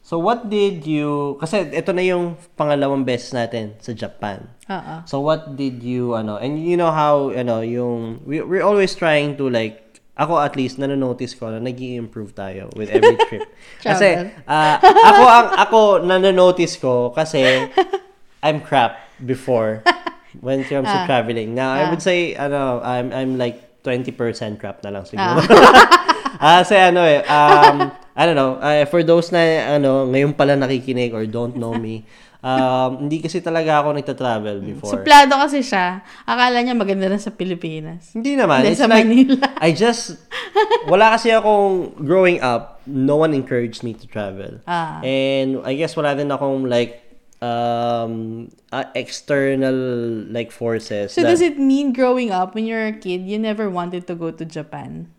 Speaker 1: so what did you, kasi ito na yung pangalawang beses natin sa Japan.
Speaker 2: Oo.
Speaker 1: So what did you ano and you know how ano yung we we're always trying to like ako at least nanonotice ko na nag improve tayo with every <laughs> trip. kasi ah, ako ang ako nanonotice ko kasi I'm crap before when it comes to traveling. Now I would say ano I'm I'm like 20% crap na lang siguro. <laughs> Ah, kasi ano eh, um, I don't know, uh, for those na ano, ngayon pala nakikinig or don't know me, um, hindi kasi talaga ako nagta-travel before.
Speaker 2: Suplado kasi siya. Akala niya maganda na sa Pilipinas.
Speaker 1: Hindi naman.
Speaker 2: Hindi,
Speaker 1: It's
Speaker 2: sa
Speaker 1: like,
Speaker 2: Manila.
Speaker 1: I just, wala kasi akong, growing up, no one encouraged me to travel.
Speaker 2: Ah.
Speaker 1: And I guess wala din akong like, um, uh, external like forces.
Speaker 2: So
Speaker 1: that-
Speaker 2: does it mean growing up when you're a kid, you never wanted to go to Japan?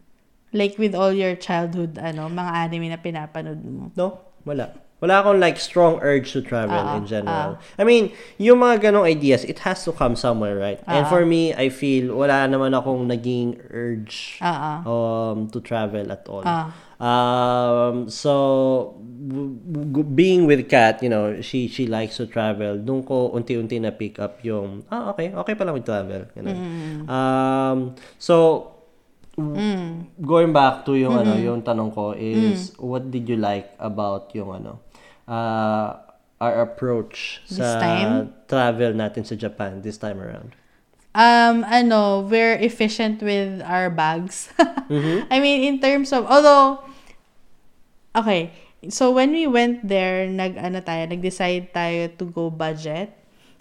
Speaker 2: Like with all your childhood ano, mga anime na pinapanood mo.
Speaker 1: No, wala. Wala akong like strong urge to travel
Speaker 2: Ah,
Speaker 1: in general. I mean, yung mga ganong ideas, it has to come somewhere, right? And
Speaker 2: Ah.
Speaker 1: for me, I feel wala naman akong naging urge
Speaker 2: Ah,
Speaker 1: um to travel at all.
Speaker 2: Ah.
Speaker 1: Um so being with Kat, you know, she she likes to travel. Doon ko unti-unti na pick up yung ah okay, okay pala mag-travel. Ganun. Um so
Speaker 2: Mm.
Speaker 1: going back to yung ano, yung tanong ko is what did you like about yung ano uh, our approach
Speaker 2: This
Speaker 1: sa
Speaker 2: time?
Speaker 1: travel natin sa Japan this time around?
Speaker 2: Um, ano, we're efficient with our bags. <laughs>
Speaker 1: Mm-hmm.
Speaker 2: I mean, in terms of, although, okay, so when we went there, nag, ano tayo, nag-decide tayo to go budget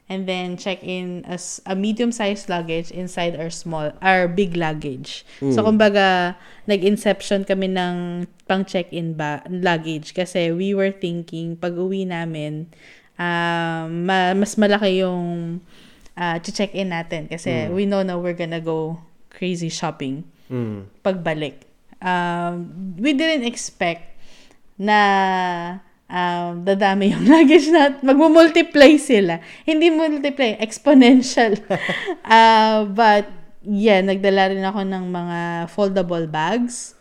Speaker 2: and then check in as a medium-sized luggage inside our small, our big luggage. So, kumbaga, nag-inception kami ng pang check-in ba- luggage kasi we were thinking, pag uwi namin, um, ma- mas malaki yung uh, check-in natin kasi we know na we're gonna go crazy shopping
Speaker 1: Mm.
Speaker 2: pagbalik. Um, we didn't expect na um, dadami yung <laughs> luggage na magmumultiply sila. Hindi multiply, exponential. uh, <laughs> but, yeah, nagdala rin ako ng mga foldable bags,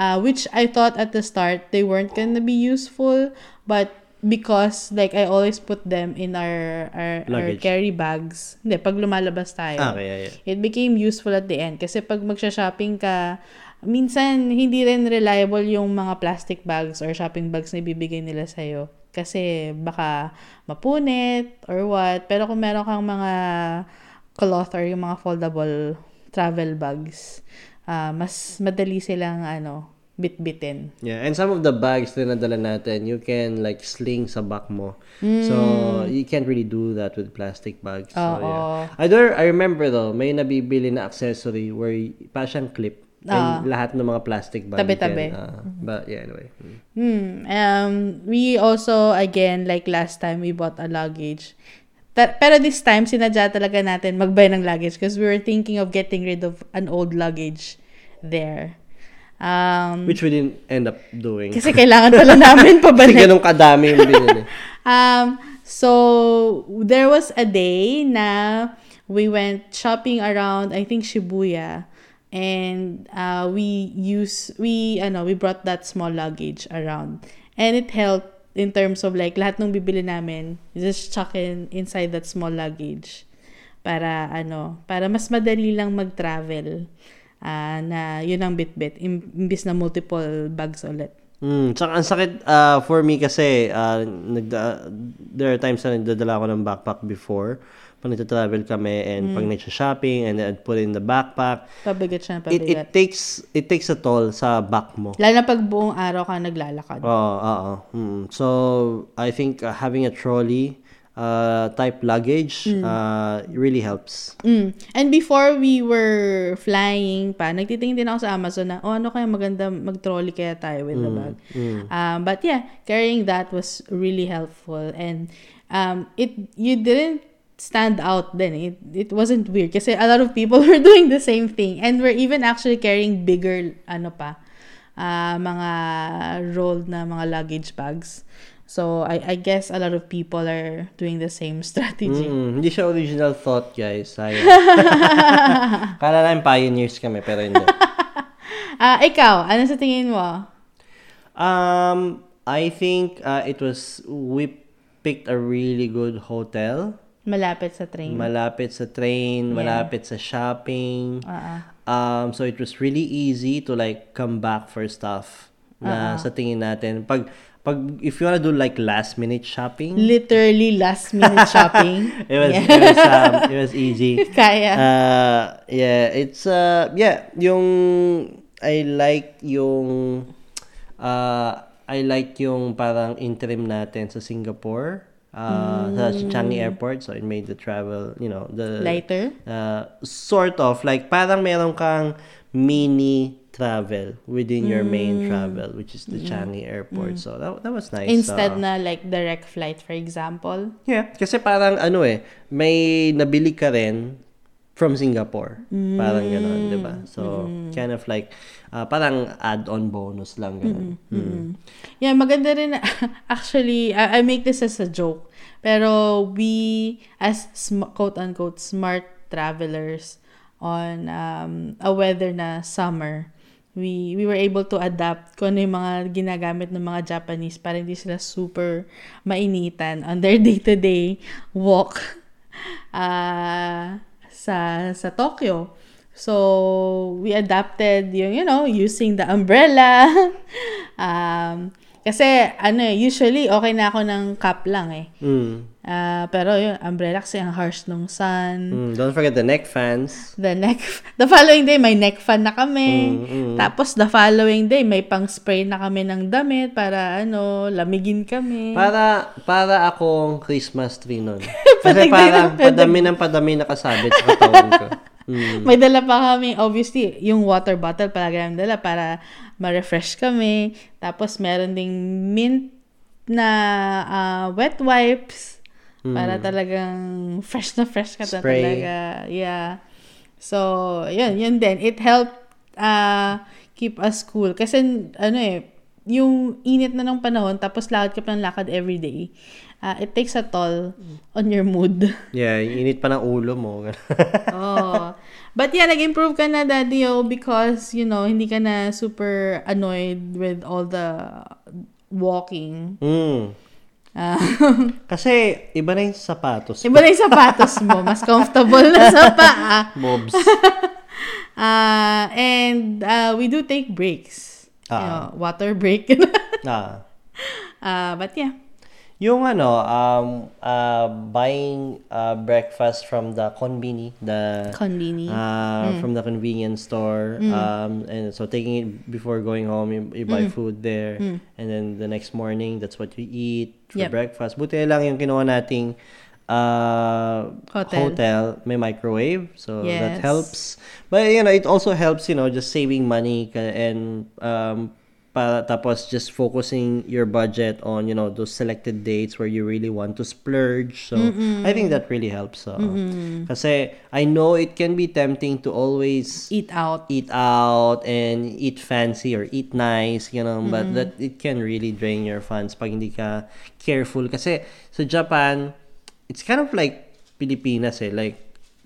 Speaker 2: uh, which I thought at the start they weren't gonna be useful, but because like I always put them in our our, our carry bags. Hindi, pag lumalabas tayo
Speaker 1: Ah, okay, yeah, yeah.
Speaker 2: it became useful at the end. Kasi pag magsha-shopping ka, minsan hindi rin reliable yung mga plastic bags or shopping bags na ibibigay nila sa'yo. Kasi baka mapunit or what. Pero kung meron kang mga cloth or yung mga foldable travel bags, ah, mas madali silang ano, bit-bitin.
Speaker 1: Yeah, and some of the bags na nadala natin, you can like sling sa back mo. So, you can't really do that with plastic bags. So,
Speaker 2: Oo.
Speaker 1: yeah. I, do, I remember though, may nabibili na accessory where pa siyang clip. And lahat ng mga plastic bag.
Speaker 2: Tabi-tabi.
Speaker 1: uh, but yeah, anyway. Mm.
Speaker 2: Hmm. Um, we also, again, like last time, we bought a luggage. Ta- pero this time, sinadya talaga natin magbay ng luggage because we were thinking of getting rid of an old luggage there. Um,
Speaker 1: Which we didn't end up doing.
Speaker 2: kasi kailangan pala <laughs> namin
Speaker 1: Kasi
Speaker 2: pabalik.
Speaker 1: ganun kadami yung binili. <laughs>
Speaker 2: Um, so, there was a day na we went shopping around, I think, Shibuya. And uh, we use we ano we brought that small luggage around. And it helped in terms of like lahat ng bibili namin just chuck in inside that small luggage para ano para mas madali lang mag-travel ah, na yun ang bit-bit im- imbis na multiple bags ulit.
Speaker 1: Mm, tsaka ang sakit uh, for me kasi uh, nagda, there are times na nagdadala ako ng backpack before pag nagta-travel kami and pag nagsha-shopping and then I'd put it in the backpack
Speaker 2: pabigat siya
Speaker 1: it, it
Speaker 2: pabigat
Speaker 1: takes it takes a toll sa back mo
Speaker 2: lalo na pag buong araw ka naglalakad
Speaker 1: Oo, oo. Mm. So, I think uh, having a trolley uh, type luggage uh, really helps.
Speaker 2: Mm. And before we were flying pa, nagtitingin din ako sa Amazon na, oh, ano kaya maganda mag-trolley kaya tayo with the bag. Um, but yeah, carrying that was really helpful. And um, it you didn't stand out then. It, it wasn't weird kasi a lot of people <laughs> were doing the same thing. And we're even actually carrying bigger, ano pa, ah, mga rolled na mga luggage bags. So, I, I guess a lot of people are doing the same <laughs> strategy.
Speaker 1: Mm, hindi siya original thought, guys. Sayang. <laughs> Kala namin pioneers kami, pero hindi.
Speaker 2: Ah, ikaw, ano sa tingin mo?
Speaker 1: Um, I think uh, it was, we picked a really good hotel.
Speaker 2: Malapit sa train.
Speaker 1: Malapit sa train, malapit sa shopping.
Speaker 2: Ah,
Speaker 1: Um, so it was really easy to like come back for stuff na sa tingin natin. Pag pag if you wanna do like last minute shopping,
Speaker 2: Literally last minute <laughs> shopping.
Speaker 1: it was it was um, it was easy. <laughs>
Speaker 2: Kaya.
Speaker 1: Uh, yeah, it's uh yeah, yung I like yung uh I like yung parang interim natin sa Singapore. Uh, sa Changi Airport. So it made the travel you know the
Speaker 2: Lighter?
Speaker 1: uh, sort of. Like parang meron kang mini travel within your main travel which is the Changi Airport. So that, that was nice
Speaker 2: Instead
Speaker 1: uh,
Speaker 2: na like direct flight, for example.
Speaker 1: yeah kasi parang ano eh may nabili ka rin from Singapore. Parang gano'n di ba? So kind of like uh, parang add-on bonus lang gano'n. Mm.
Speaker 2: Yeah, maganda rin. <laughs> Actually, I, I make this as a joke. Pero we, as sm- quote-unquote smart travelers on um, a weather na summer, we we were able to adapt kung ano yung mga ginagamit ng mga Japanese para hindi sila super mainitan on their <laughs> day-to-day walk uh, <laughs> sa sa Tokyo. So, we adapted yung, you know, using the umbrella. <laughs> um, kasi, ano eh, usually, okay na ako ng cap lang eh.
Speaker 1: Mm.
Speaker 2: Ah, pero yung umbrella kasi ang harsh ng sun.
Speaker 1: Mm, don't forget the neck fans
Speaker 2: The neck, <laughs> the following day, may neck fan na kami.
Speaker 1: Mm,
Speaker 2: Tapos, the following day, may pang spray na kami ng damit para, ano, lamigin kami.
Speaker 1: Para para akong Christmas tree nun. <laughs> Kasi parang
Speaker 2: ng
Speaker 1: padami ng padami nakasabit sa katawan ko. <laughs> Mm.
Speaker 2: May dala pa kami, obviously, yung water bottle palagi namin dala para ma-refresh kami. Tapos, meron ding mint na ah, wet wipes para talagang fresh na fresh ka na
Speaker 1: Spray.
Speaker 2: talaga. Yeah. So, yun, yun din. It helped uh, keep us cool. Kasi, ano eh, yung init na ng panahon, tapos lakad ka pa ng lakad every day, ah, it takes a toll on your mood.
Speaker 1: Yeah, init pa ng ulo mo. <laughs>
Speaker 2: oh. But yeah, nag-improve ka na, Daddy, oh, because, you know, hindi ka na super annoyed with all the walking.
Speaker 1: mm.
Speaker 2: Ah, <laughs>
Speaker 1: Kasi iba na yung sapatos.
Speaker 2: iba na yung sapatos mo. <laughs> Mas comfortable na sa paa.
Speaker 1: Bobs. <laughs>
Speaker 2: Uh, and uh, we do take breaks. You
Speaker 1: Ah.
Speaker 2: know, water break.
Speaker 1: Ah.
Speaker 2: uh, but yeah.
Speaker 1: Yung ano, um, uh, buying uh, breakfast from the conveni, the
Speaker 2: Conveni.
Speaker 1: uh, from the convenience store, um, and so taking it before going home, you, you buy food there, and then the next morning, that's what you eat for
Speaker 2: Yep.
Speaker 1: breakfast. Buti lang yung kinuha nating uh,
Speaker 2: Hotel.
Speaker 1: may microwave, so that helps. But you know, it also helps, you know, just saving money and um, pa, tapos just focusing your budget on, you know, those selected dates where you really want to splurge. So I think that really helps. So. Kasi I know it can be tempting to always
Speaker 2: Eat out.
Speaker 1: eat out and eat fancy or eat nice, you know, but that it can really drain your funds pag hindi ka careful. Kasi sa Japan, it's kind of like Pilipinas eh. Like,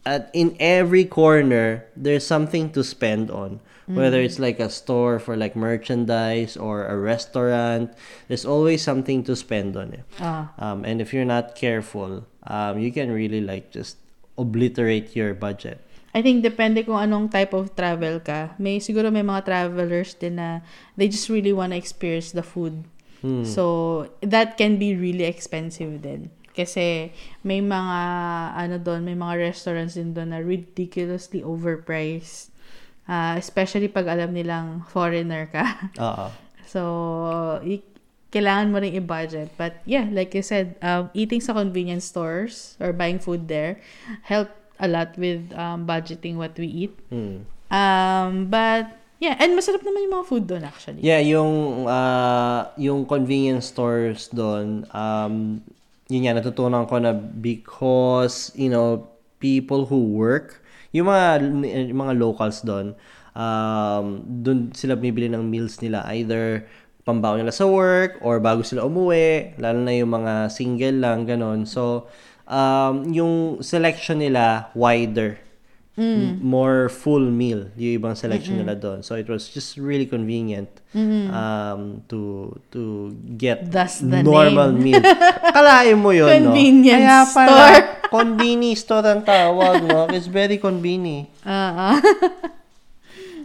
Speaker 1: at in every corner, there's something to spend on. Whether it's like a store for like merchandise or a restaurant, there's always something to spend on it.
Speaker 2: Ah.
Speaker 1: Um, and if you're not careful, um, you can really like just obliterate your budget.
Speaker 2: I think depende kung anong type of travel ka. May siguro may mga travelers din na they just really want to experience the food. Hmm. So that can be really expensive din. Kasi may mga ano doon, may mga restaurants din doon na ridiculously overpriced. Ah, especially pag alam nilang foreigner ka. <laughs>
Speaker 1: Oo.
Speaker 2: So, i- kailangan mo rin i-budget. But yeah, like you said, um, eating sa convenience stores or buying food there help a lot with um, budgeting what we eat.
Speaker 1: Hmm.
Speaker 2: Um, but yeah, and masarap naman yung mga food doon actually.
Speaker 1: Yeah, yung uh, yung convenience stores doon, um, yun nga, natutunan ko na because, you know, people who work, yung mga, yung mga locals doon, um, doon sila bumibili ng meals nila. Either pambaon nila sa work or bago sila umuwi, lalo na yung mga single lang, ganon. So, um, yung selection nila wider. M- more full meal yung ibang selection nila doon. So it was just really convenient um to to get
Speaker 2: Thus the
Speaker 1: normal
Speaker 2: name.
Speaker 1: meal. <laughs> Kalain mo yun,
Speaker 2: Convenience
Speaker 1: no? Kaya pala,
Speaker 2: store. <laughs>
Speaker 1: conveni store ang tawag, no? It's very convenient.
Speaker 2: Ah. <laughs>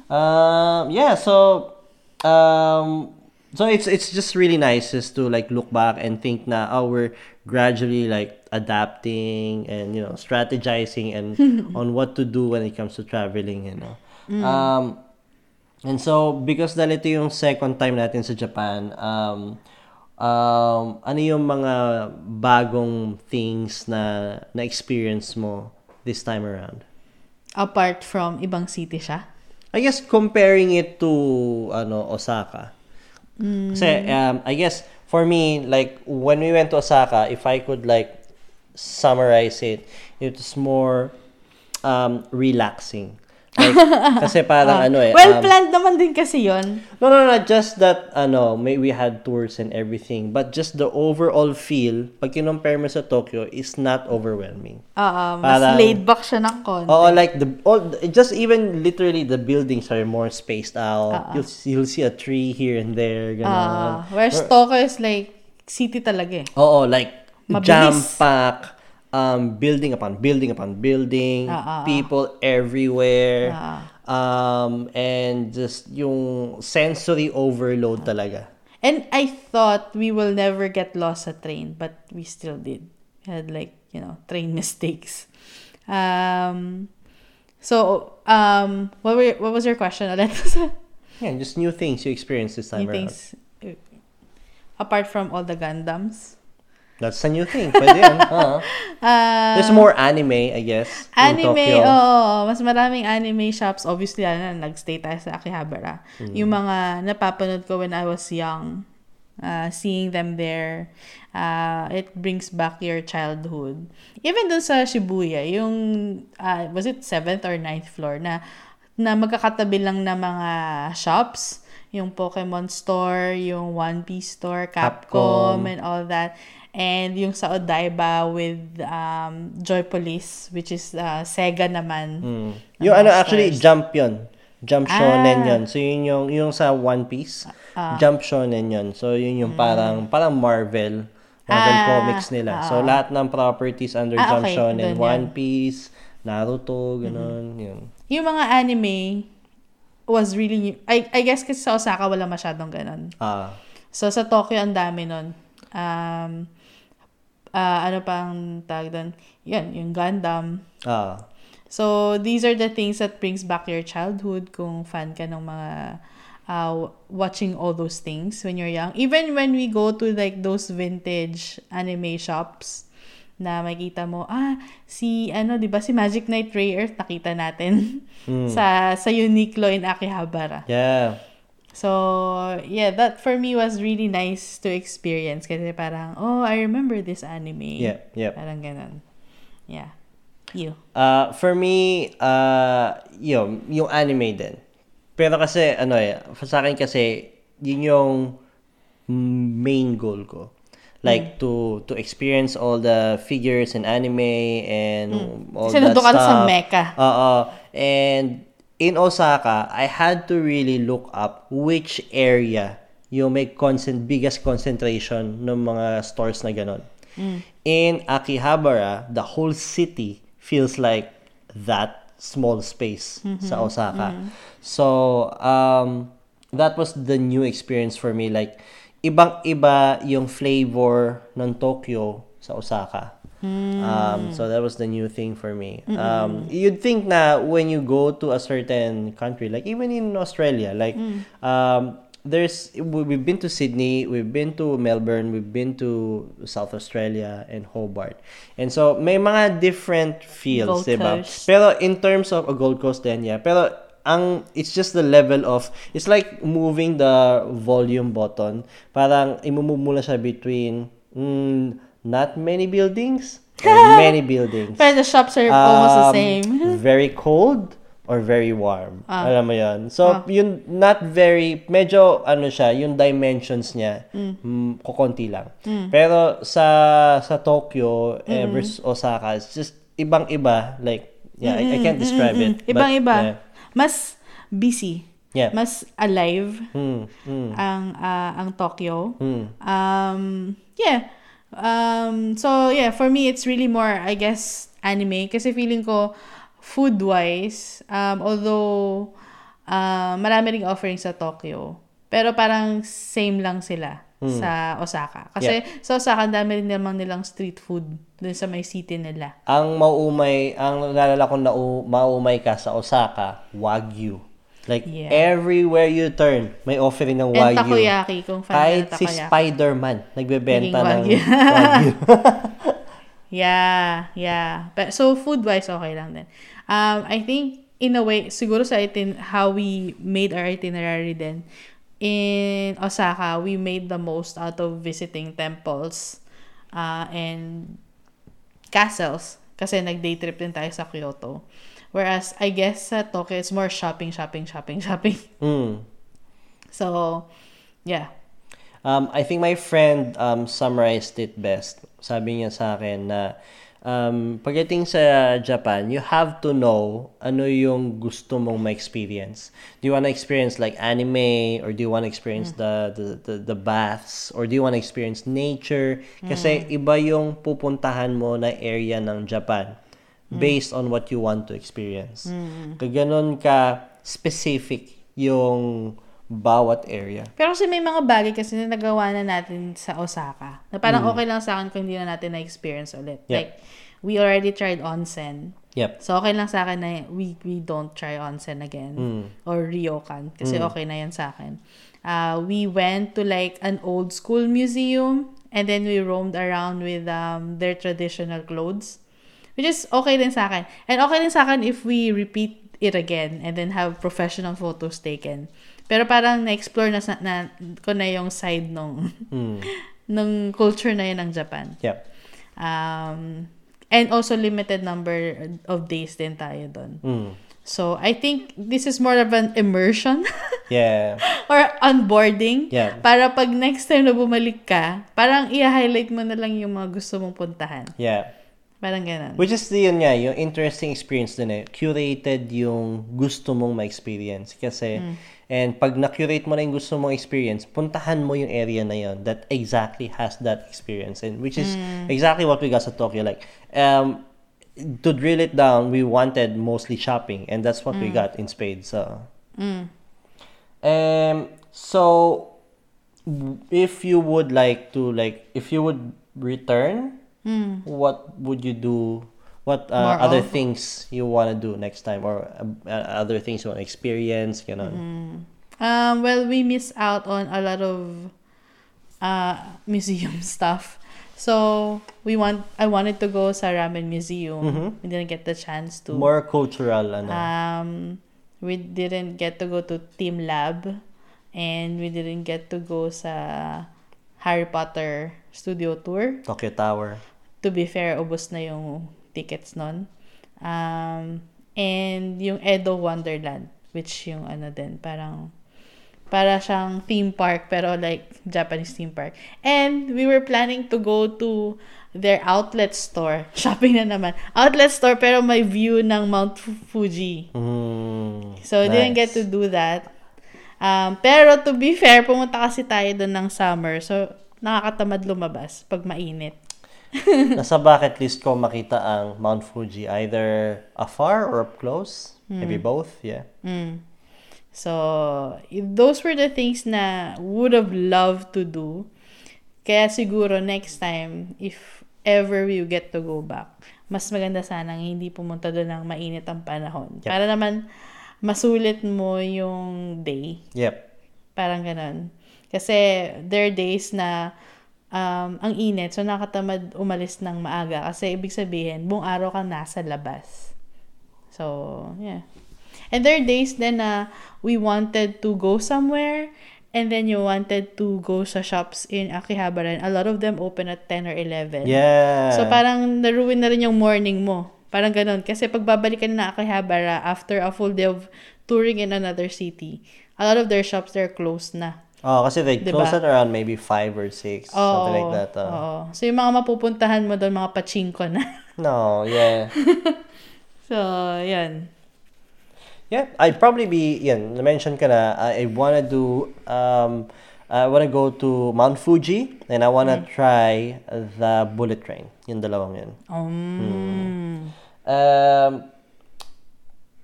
Speaker 1: Um, yeah, so um, so it's it's just really nice just to like look back and think na oh we're gradually like adapting and you know strategizing and <laughs> on what to do when it comes to traveling, you know. Um, and so because dahil ito yung second time natin sa Japan, um, um, ano yung mga bagong things na na experience mo this time around?
Speaker 2: apart from ibang city siya.
Speaker 1: I guess comparing it to ano Osaka. Kasi um, I guess for me like when we went to Osaka, if I could like summarize it, it was more um, relaxing. Like, kasi parang <laughs> ano eh. um,
Speaker 2: well planned naman din kasi yon.
Speaker 1: no, no, no, just that, ano, may, we had tours and everything. But just the overall feel, pag kinumpare mo sa Tokyo, is not overwhelming.
Speaker 2: Ah, mas
Speaker 1: Parang-
Speaker 2: laid back siya ng konti.
Speaker 1: Oo, like the all just even literally the buildings are more spaced out. You'll you'll see a tree here and there, ganun.
Speaker 2: Ah, whereas Tokyo is like city talaga eh.
Speaker 1: Oo, like
Speaker 2: Mabilis.
Speaker 1: jam pack, um, building upon building upon building,
Speaker 2: ah,
Speaker 1: people everywhere,
Speaker 2: Ah.
Speaker 1: um, and just yung sensory overload talaga.
Speaker 2: And I thought we will never get lost sa train, but we still did. We had like, you know, train mistakes. Um, so, um, what were what was your question ulit? <laughs>
Speaker 1: Yeah, just new things you experienced this time
Speaker 2: New
Speaker 1: around.
Speaker 2: things, uh, apart from all the Gundams.
Speaker 1: That's a new thing. Pwede yan. oo.
Speaker 2: Uh,
Speaker 1: There's more anime, I guess, in
Speaker 2: Anime, oo. Mas maraming anime shops. Obviously, ano, nagstay tayo sa Akihabara.
Speaker 1: Mm.
Speaker 2: Yung mga napapanood ko when I was young, uh, seeing them there, uh, it brings back your childhood. Even dun sa Shibuya, yung, uh, was it 7th or 9th floor, na, na magkakatabi lang na mga shops, yung Pokemon store, yung One Piece store, Capcom,
Speaker 1: Capcom.
Speaker 2: and all that. And yung sa Odaiba with um, Joypolis, which is uh, Sega naman.
Speaker 1: Mm.
Speaker 2: ng
Speaker 1: Yung ano, actually. Jump yun. Jump Shonen
Speaker 2: Ah.
Speaker 1: yun. So, yun yung, yung sa One Piece, Jump Shonen yun. So, yun yung parang, parang Marvel. Marvel.
Speaker 2: Ah,
Speaker 1: comics nila. So, lahat ng properties under
Speaker 2: Ah,
Speaker 1: Jump
Speaker 2: okay.
Speaker 1: Shonen,
Speaker 2: Dun
Speaker 1: One
Speaker 2: yan.
Speaker 1: Piece, Naruto, ganun, yun.
Speaker 2: Yung mga anime was really, I, I guess kasi sa Osaka wala masyadong ganun.
Speaker 1: Ah,
Speaker 2: So, sa Tokyo, ang dami nun. Um, ah, ano pang tag doon? Yan, yung Gundam.
Speaker 1: ah,
Speaker 2: So, these are the things that brings back your childhood kung fan ka ng mga uh, watching all those things when you're young. Even when we go to like those vintage anime shops na makita mo, ah, si, ano, di ba, si Magic Knight Ray Earth, nakita natin <laughs> sa, sa Uniqlo in Akihabara.
Speaker 1: yeah.
Speaker 2: So, yeah, that for me was really nice to experience kasi parang, oh, I remember this anime.
Speaker 1: Yeah, yeah.
Speaker 2: Parang ganun. Yeah. You.
Speaker 1: Uh, for me, uh, yun, yung anime din. Pero kasi, ano eh, sa akin kasi, yun yung main goal ko. Like, to to experience all the figures in anime and all
Speaker 2: Kasi
Speaker 1: that
Speaker 2: nandun ka na
Speaker 1: stuff.
Speaker 2: sa mecha.
Speaker 1: Oo. And in Osaka, I had to really look up which area yung may concent biggest concentration ng mga stores na ganon. In Akihabara, the whole city feels like that small space sa Osaka. So, um, that was the new experience for me. Like, ibang-iba yung flavor ng Tokyo sa Osaka. Um, so that was the new thing for me. Um, you'd think na when you go to a certain country, like even in Australia, like um, there's we- we've been to Sydney, we've been to Melbourne, we've been to South Australia and Hobart, and so may mga different feels,
Speaker 2: Gold
Speaker 1: diba?
Speaker 2: Coast.
Speaker 1: Pero in terms of a Gold Coast then, yeah. Pero ang it's just the level of it's like moving the volume button. Parang lang siya between mm, not many buildings <laughs> or many buildings.
Speaker 2: Pero the shops are almost the
Speaker 1: Um,
Speaker 2: same. <laughs>
Speaker 1: very cold or very warm.
Speaker 2: Ah.
Speaker 1: Alam mo 'yon. So, yun not very medyo ano siya, yung dimensions niya mm. kukonti lang. Pero sa sa Tokyo eh, versus Osaka, it's just ibang-iba like yeah, I, I can't describe it. but,
Speaker 2: Ibang-iba.
Speaker 1: yeah.
Speaker 2: Mas busy.
Speaker 1: Yeah.
Speaker 2: Mas alive
Speaker 1: Mm, mm,
Speaker 2: ang ah, ang Tokyo.
Speaker 1: mm.
Speaker 2: Um, yeah. Um, so yeah, for me it's really more I guess anime kasi feeling ko food wise um although uh, marami ring offerings sa Tokyo pero parang same lang sila sa Osaka. Kasi sa Osaka dami rin naman nilang street food dun sa may city nila.
Speaker 1: Ang mauumay, ang nalala ko na u- maumay ka sa Osaka, Wagyu. Like
Speaker 2: Yeah.
Speaker 1: everywhere you turn, may offering ng
Speaker 2: And
Speaker 1: Wagyu.
Speaker 2: takoyaki kung fan
Speaker 1: Kahit si. Spider-Man, nagbebenta ng
Speaker 2: Wagyu.
Speaker 1: Wagyu. <laughs> <laughs>
Speaker 2: Yeah, yeah. But so food-wise, okay lang din. Um, I think, in a way, siguro sa itin, how we made our itinerary din, in Osaka, we made the most out of visiting temples uh, and castles. Kasi nag-day trip din tayo sa Kyoto. Whereas, I guess sa Tokyo, it's more shopping, shopping, shopping, <laughs> shopping.
Speaker 1: mm.
Speaker 2: So, yeah.
Speaker 1: Um, I think my friend um, summarized it best. Sabi niya sa akin na um, pagdating sa Japan, you have to know ano yung gusto mong ma-experience. Do you want to experience like anime or do you want to experience the, the, the, the baths or do you want to experience nature? Kasi iba yung pupuntahan mo na area ng Japan based on what you want to experience. Kag ganun ka specific yung bawat area.
Speaker 2: Pero kasi may mga bagay kasi na nagawa na natin sa Osaka. Na parang okay lang sa akin kung hindi na natin na-experience ulit.
Speaker 1: Mm. Yeah.
Speaker 2: Like, we already tried onsen.
Speaker 1: Yep.
Speaker 2: So, okay lang sa akin na we, we don't try onsen again.
Speaker 1: Mm.
Speaker 2: Or ryokan. Kasi okay na yan sa akin. Uh, we went to like an old school museum and then we roamed around with um, their traditional clothes. Which is okay din sa akin. And okay din sa akin if we repeat it again and then have professional photos taken. Pero parang na-explore na, sa- na ko na yung side nung,
Speaker 1: Mm. <laughs>
Speaker 2: nung culture na yun ng Japan.
Speaker 1: Yep.
Speaker 2: Um, and also limited number of days din tayo doon.
Speaker 1: Mm.
Speaker 2: So, I think this is more of an immersion <laughs>
Speaker 1: Yeah.
Speaker 2: or onboarding.
Speaker 1: Yeah.
Speaker 2: Para pag next time na bumalik ka, parang i-highlight mo na lang yung mga gusto mong puntahan.
Speaker 1: Yeah.
Speaker 2: Parang ganun.
Speaker 1: Which is yun nga, yung interesting experience din eh. Curated yung gusto mong ma-experience. Kasi, and pag na-curate mo na yung gusto mong experience, puntahan mo yung area na yun that exactly has that experience. And which is exactly what we got sa Tokyo. Like, um, to drill it down, we wanted mostly shopping, and that's what we got in spades. So, um, so if you would like to like, if you would return, what would you do? What uh, other
Speaker 2: of?
Speaker 1: things you want to do next time, or uh, uh, other things you want to experience? You know.
Speaker 2: Um, well, we miss out on a lot of uh, museum <laughs> stuff. So we want. I wanted to go sa ramen museum. We didn't get the chance to.
Speaker 1: More cultural, ano.
Speaker 2: Um, we didn't get to go to Team Lab, and we didn't get to go sa Harry Potter studio tour.
Speaker 1: Tokyo Tower.
Speaker 2: To be fair, ubos na yung tickets nun. Um, and yung Edo Wonderland, which yung ano din, parang para siyang theme park pero like Japanese theme park. And we were planning to go to their outlet store. <laughs> Shopping na naman. Outlet store pero may view ng Mount Fu- Fuji.
Speaker 1: Mm,
Speaker 2: So, didn't get to do that. Um, pero to be fair, pumunta kasi tayo doon ng summer. So, nakakatamad lumabas pag mainit.
Speaker 1: Nasa bucket list ko makita ang Mount Fuji either afar or up close. Maybe both, yeah.
Speaker 2: Mm. So, those were the things na would have loved to do. Kaya siguro next time, if ever we get to go back, mas maganda sanang hindi pumunta doon ng mainit ang panahon.
Speaker 1: Yep.
Speaker 2: Para naman masulit mo yung day.
Speaker 1: Yep.
Speaker 2: Parang ganun. Kasi there are days na um, ang init, so nakatamad umalis ng maaga. Kasi ibig sabihin, buong araw kang nasa labas. So, yeah. And there are days then na we wanted to go somewhere and then you wanted to go sa shops in Akihabara. and A lot of them open at 10 or 11.
Speaker 1: Yeah.
Speaker 2: So parang naruin na rin yung morning mo. Parang ganun. Kasi pagbabalik ka na Akihabara after a full day of touring in another city, a lot of their shops, they're closed na.
Speaker 1: Oh, kasi they
Speaker 2: Diba?
Speaker 1: close at around maybe 5 or 6, something like that. uh.
Speaker 2: Oo. So yung mga mapupuntahan mo doon, mga pachinko na. <laughs>
Speaker 1: No, yeah. <laughs>
Speaker 2: so, yan.
Speaker 1: Yeah, I'd probably be, yan, na-mention ka na, I, wanna do, um, I wanna go to Mount Fuji, and I wanna try the bullet train. Yung dalawang yun.
Speaker 2: Um,
Speaker 1: Um,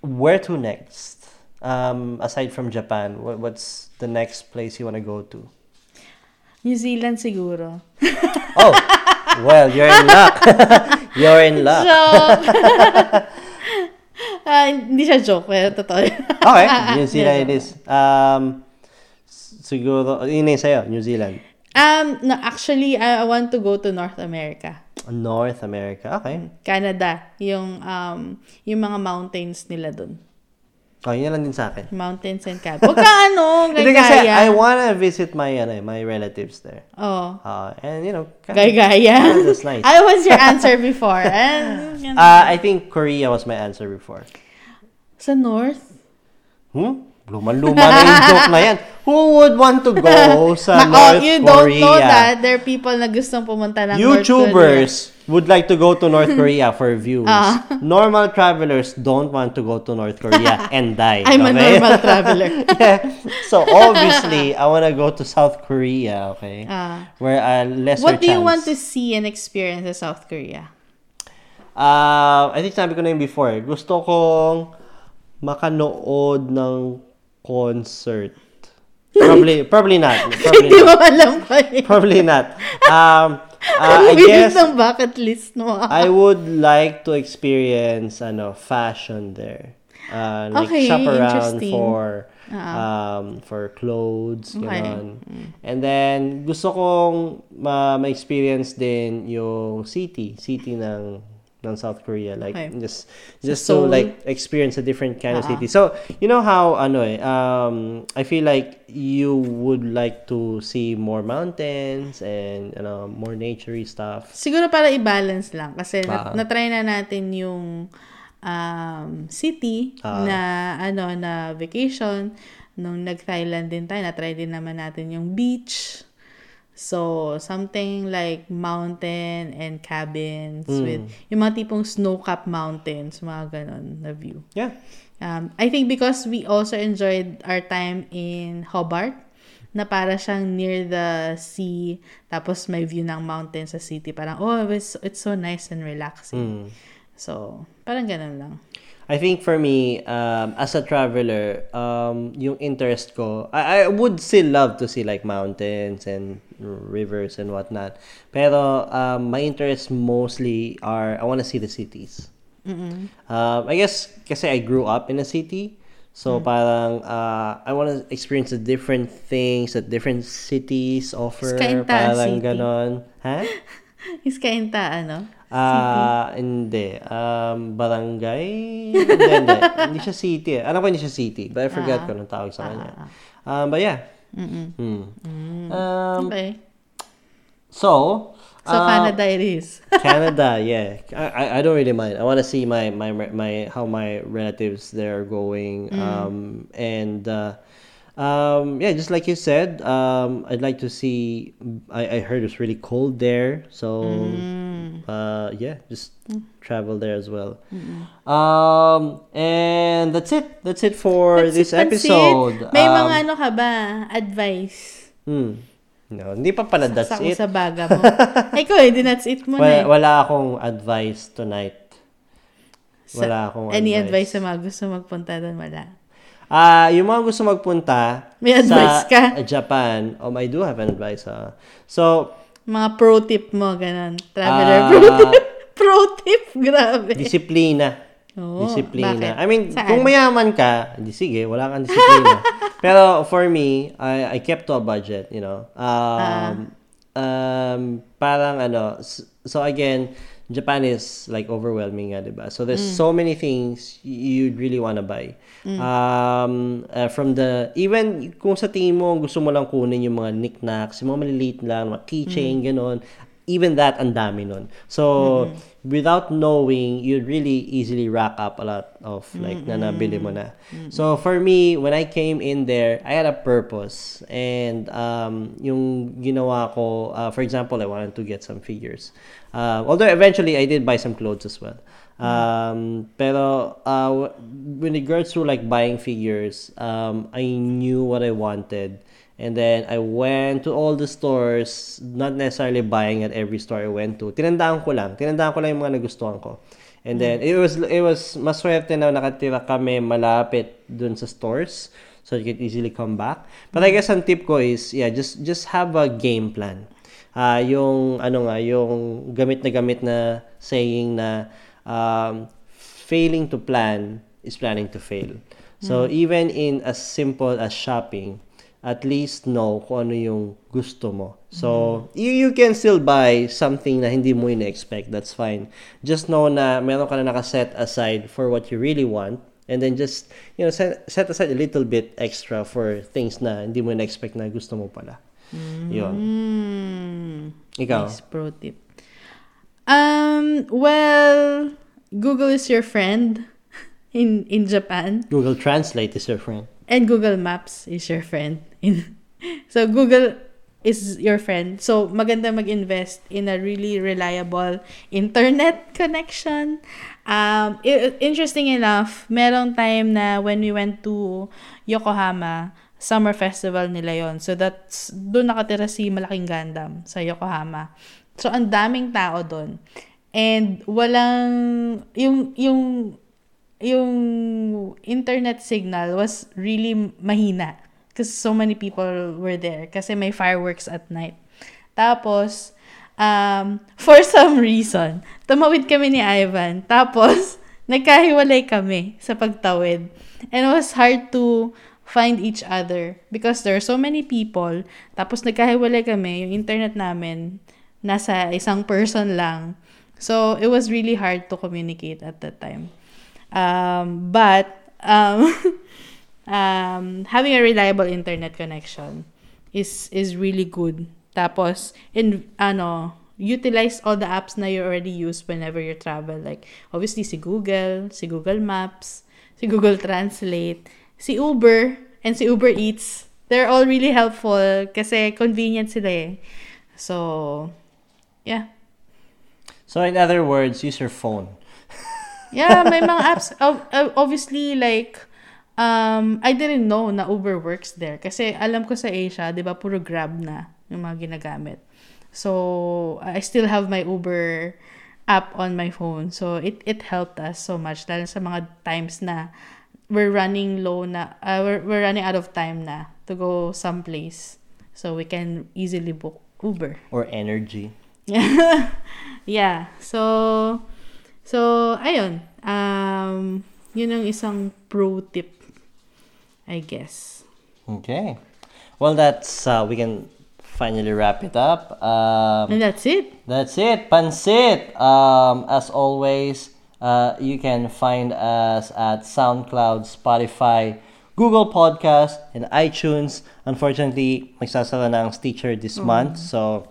Speaker 1: where to next? Um, aside from Japan, what, what's the next place you wanna go to?
Speaker 2: New Zealand siguro. <laughs>
Speaker 1: Oh, well, you're in luck. <laughs> you're in luck.
Speaker 2: Joke! <laughs> Ah, hindi siya joke, pero totoo.
Speaker 1: Okay, New Zealand it is. Um, siguro, yun sa'yo, New Zealand.
Speaker 2: um, no, actually, I I want to go to North America.
Speaker 1: North America, okay.
Speaker 2: Canada, yung um yung mga mountains nila doon.
Speaker 1: Oh, yun lang din sa akin.
Speaker 2: Mountains and cabin. Huwag ka <laughs> ano,
Speaker 1: Hindi kasi I wanna visit my, ano, eh, my relatives there.
Speaker 2: Oh,
Speaker 1: Uh, and, you know,
Speaker 2: gaya.
Speaker 1: That's nice. <laughs>
Speaker 2: I was your answer before. And, <laughs> yun.
Speaker 1: uh, I think Korea was my answer before.
Speaker 2: sa North?
Speaker 1: Hmm? Luman-luma na yung joke na yan. Who would want to go <laughs> sa
Speaker 2: Ma- oh,
Speaker 1: North
Speaker 2: you
Speaker 1: Korea?
Speaker 2: don't know that. There are people na gustong pumunta ng North Korea.
Speaker 1: YouTubers would like to go to North Korea for views.
Speaker 2: Ah.
Speaker 1: Normal travelers don't want to go to North Korea <laughs> and die.
Speaker 2: I'm a
Speaker 1: okay?
Speaker 2: normal <laughs> traveler.
Speaker 1: yeah. So obviously, I want to go to South Korea, okay?
Speaker 2: Ah.
Speaker 1: Where a lesser
Speaker 2: What do you
Speaker 1: chance.
Speaker 2: want to see and experience in South Korea?
Speaker 1: Uh, I think sabi ko na yun before. Gusto kong makanood ng concert. Probably, probably not. <laughs> Probably
Speaker 2: Hindi mo alam pa eh.
Speaker 1: Probably not. Um, <laughs> uh, I guess
Speaker 2: ng bucket list mo.
Speaker 1: I would like to experience ano fashion there. Uh, like
Speaker 2: Okay,
Speaker 1: shop around for um for clothes,
Speaker 2: Okay. Mm.
Speaker 1: ganon. And then gusto kong ma- ma-experience din yung city, city ng ng South Korea like
Speaker 2: Okay.
Speaker 1: just just to
Speaker 2: Seoul.
Speaker 1: like experience a different kind of
Speaker 2: Ah.
Speaker 1: city. So, you know how ano eh um I feel like you would like to see more mountains and ano more naturey stuff.
Speaker 2: Siguro para i-balance lang. Kasi
Speaker 1: Ah.
Speaker 2: na- na-try na natin yung um, city
Speaker 1: Ah.
Speaker 2: na ano na vacation. Nung nag-Thailand din tayo, na-try din naman natin yung beach. So, something like mountain and cabins
Speaker 1: Hmm.
Speaker 2: with yung mga tipong snow-capped mountains, mga ganon na view.
Speaker 1: Yeah.
Speaker 2: Um, I think because we also enjoyed our time in Hobart, na para siyang near the sea, tapos may view ng mountain sa city. Parang, oh, it's, it's so nice and relaxing.
Speaker 1: Mm.
Speaker 2: So, parang ganun lang.
Speaker 1: I think for me, um, as a traveler, um, yung interest ko, I, I would still love to see like mountains and rivers and whatnot. Pero um, my interests mostly are, I want to see the cities. Um, I guess kasi I grew up in a city. So parang uh, I want to experience the different things that different cities offer.
Speaker 2: Kainta
Speaker 1: parang
Speaker 2: City.
Speaker 1: ganon. Ha? <laughs>
Speaker 2: Is kainta, ano?
Speaker 1: Ah, hindi. Um, barangay? hindi, hindi. <laughs> Hindi siya city. eh. Alam ko hindi siya city. But I forgot ko anong tawag sa kanya. Um, but yeah. Hmm. Um,
Speaker 2: Okay.
Speaker 1: so,
Speaker 2: So,
Speaker 1: uh,
Speaker 2: Canada it is. <laughs>
Speaker 1: Canada, yeah. I, I, I don't really mind. I want to see my, my, my, how my relatives there are going. Um, and, uh, um, yeah, just like you said, um, I'd like to see, I, I heard it's really cold there. So, uh, yeah, just travel there as well. Um, and that's it. That's it for
Speaker 2: Pansit,
Speaker 1: this
Speaker 2: pansit.
Speaker 1: episode.
Speaker 2: May
Speaker 1: Um,
Speaker 2: mga ano ka ba? Advice?
Speaker 1: Hmm. No, hindi pa pala that's it.
Speaker 2: sa baga mo. <laughs> Ikaw eh, di that's it mo
Speaker 1: Wala,
Speaker 2: na eh.
Speaker 1: wala akong advice tonight. Wala akong
Speaker 2: Any
Speaker 1: advice.
Speaker 2: advice sa mga gusto magpunta doon? Wala.
Speaker 1: Ah, yung mga gusto magpunta
Speaker 2: May advice
Speaker 1: sa
Speaker 2: ka?
Speaker 1: Japan, um, I do have an advice. ah. So,
Speaker 2: Mga pro tip mo, ganun. Traveler
Speaker 1: Ah,
Speaker 2: pro tip. <laughs> pro tip, grabe.
Speaker 1: disiplina.
Speaker 2: Oo,
Speaker 1: Disiplina.
Speaker 2: bakit?
Speaker 1: I mean,
Speaker 2: Saan?
Speaker 1: kung mayaman ka, di sige, wala kang disiplina. <laughs> Pero for me, I, I kept to a budget, you know. Um, um, parang ano, so again, Japan is like overwhelming nga, diba? So there's so many things you'd really wanna buy. Um, uh, from the, even kung sa tingin mo, gusto mo lang kunin yung mga knickknacks, yung mga maliliit lang, mga keychain, ganon, even that, ang dami nun. So, without knowing, you'd really easily rack up a lot of like na nabili mo na. So, for me, when I came in there, I had a purpose. And um, yung ginawa ko, uh, for example, I wanted to get some figures. Uh, although eventually, I did buy some clothes as well. Um, pero uh, when regards to like buying figures, um, I knew what I wanted. And then I went to all the stores, not necessarily buying at every store I went to. Tinandaan ko lang. Tinandaan ko lang yung mga nagustuhan ko. And then it was it was maswerte na nakatira kami malapit dun sa stores so you could easily come back. But I guess ang tip ko is yeah, just just have a game plan. Ah, yung ano nga, yung gamit na gamit na saying na um, failing to plan is planning to fail. So even in as simple as shopping, at least know kung ano yung gusto mo. So, you, you can still buy something na hindi mo ina-expect. That's fine. Just know na meron ka na nakaset aside for what you really want. And then just, you know, set, set aside a little bit extra for things na hindi mo na-expect na gusto mo pala. Yun.
Speaker 2: Hmm.
Speaker 1: Ikaw?
Speaker 2: Nice pro tip. Um, well, Google is your friend <laughs> in in Japan.
Speaker 1: Google Translate is your friend.
Speaker 2: And Google Maps is your friend. <laughs> So Google is your friend. So maganda mag-invest in a really reliable internet <laughs> connection. Um, i- interesting enough, merong time na when we went to Yokohama, summer festival nila yon. So that's doon nakatira si Malaking Gundam sa Yokohama. So ang daming tao doon. And walang yung yung yung internet signal was really mahina because so many people were there kasi may fireworks at night. Tapos, um, for <laughs> some reason, tumawid kami ni Ivan. Tapos, <laughs> nagkahiwalay kami sa pagtawid. And it was hard to find each other because there are so many people. Tapos, nagkahiwalay kami. Yung internet namin, nasa isang person lang. So, it was really hard to communicate at that time. Um, but um, <laughs> um, having a reliable internet connection is is really good. Tapos in ano, utilize all the apps na you already use whenever you travel. Like obviously si Google, si Google Maps, si Google Translate, si Uber, and si Uber Eats. They're all really helpful kasi convenient sila eh. So, yeah.
Speaker 1: So in other words, use your phone.
Speaker 2: Yeah, may mga apps. ob- ob- Obviously, like, um, I didn't know na Uber works there. Kasi alam ko sa Asia, di ba, puro Grab na yung mga ginagamit. So, I still have my Uber app on my phone. So it it helped us so much lalo sa mga times na we're running low na uh, we're, we're running out of time na to go someplace. So we can easily book Uber.
Speaker 1: Or energy. <laughs>
Speaker 2: yeah. So so ayun. Um yun ang isang pro tip I guess.
Speaker 1: Okay. Well, that's uh, we can finally wrap it up. Um,
Speaker 2: And that's it.
Speaker 1: That's it, Pansit. Um, as always, uh, you can find us at SoundCloud, Spotify, Google Podcast, and iTunes. Unfortunately, magsasara na ang Stitcher this month, so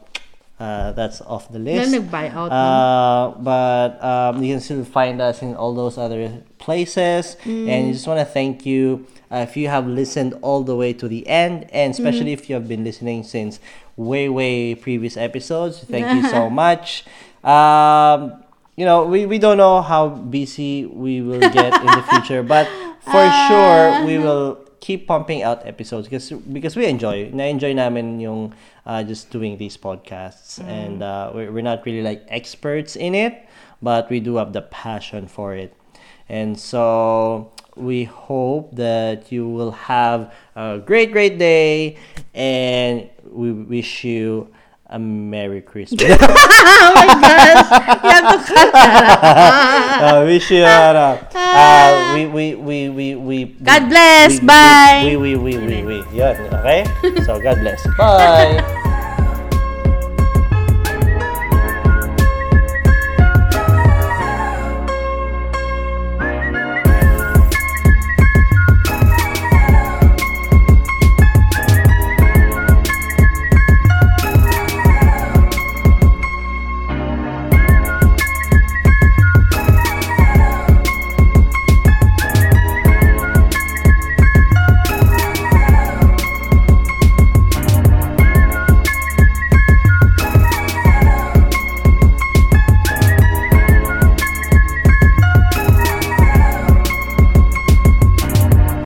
Speaker 1: uh, that's off the
Speaker 2: Na
Speaker 1: list.
Speaker 2: nag-buyout.
Speaker 1: Uh, but um, you can still find us in all those other places. And I just want to thank you uh, if you have listened all the way to the end, and especially if you have been listening since way, way previous episodes. Thank you so <laughs> much. Um, you know, we, we don't know how busy we will get in the future, but for <laughs> sure, we will keep pumping out episodes because because we enjoy na-enjoy namin yung uh, just doing these podcasts. And uh, we're, we're not really like experts in it but we do have the passion for it. And so we hope that you will have a great great day and we wish you a merry christmas
Speaker 2: oh my gosh! You have to cut that.
Speaker 1: uh, wish you uh, uh, we, we, we, we, we,
Speaker 2: God bless.
Speaker 1: we,
Speaker 2: Bye.
Speaker 1: We, we, we, we, we, we. Yun, okay? So, God bless. Bye.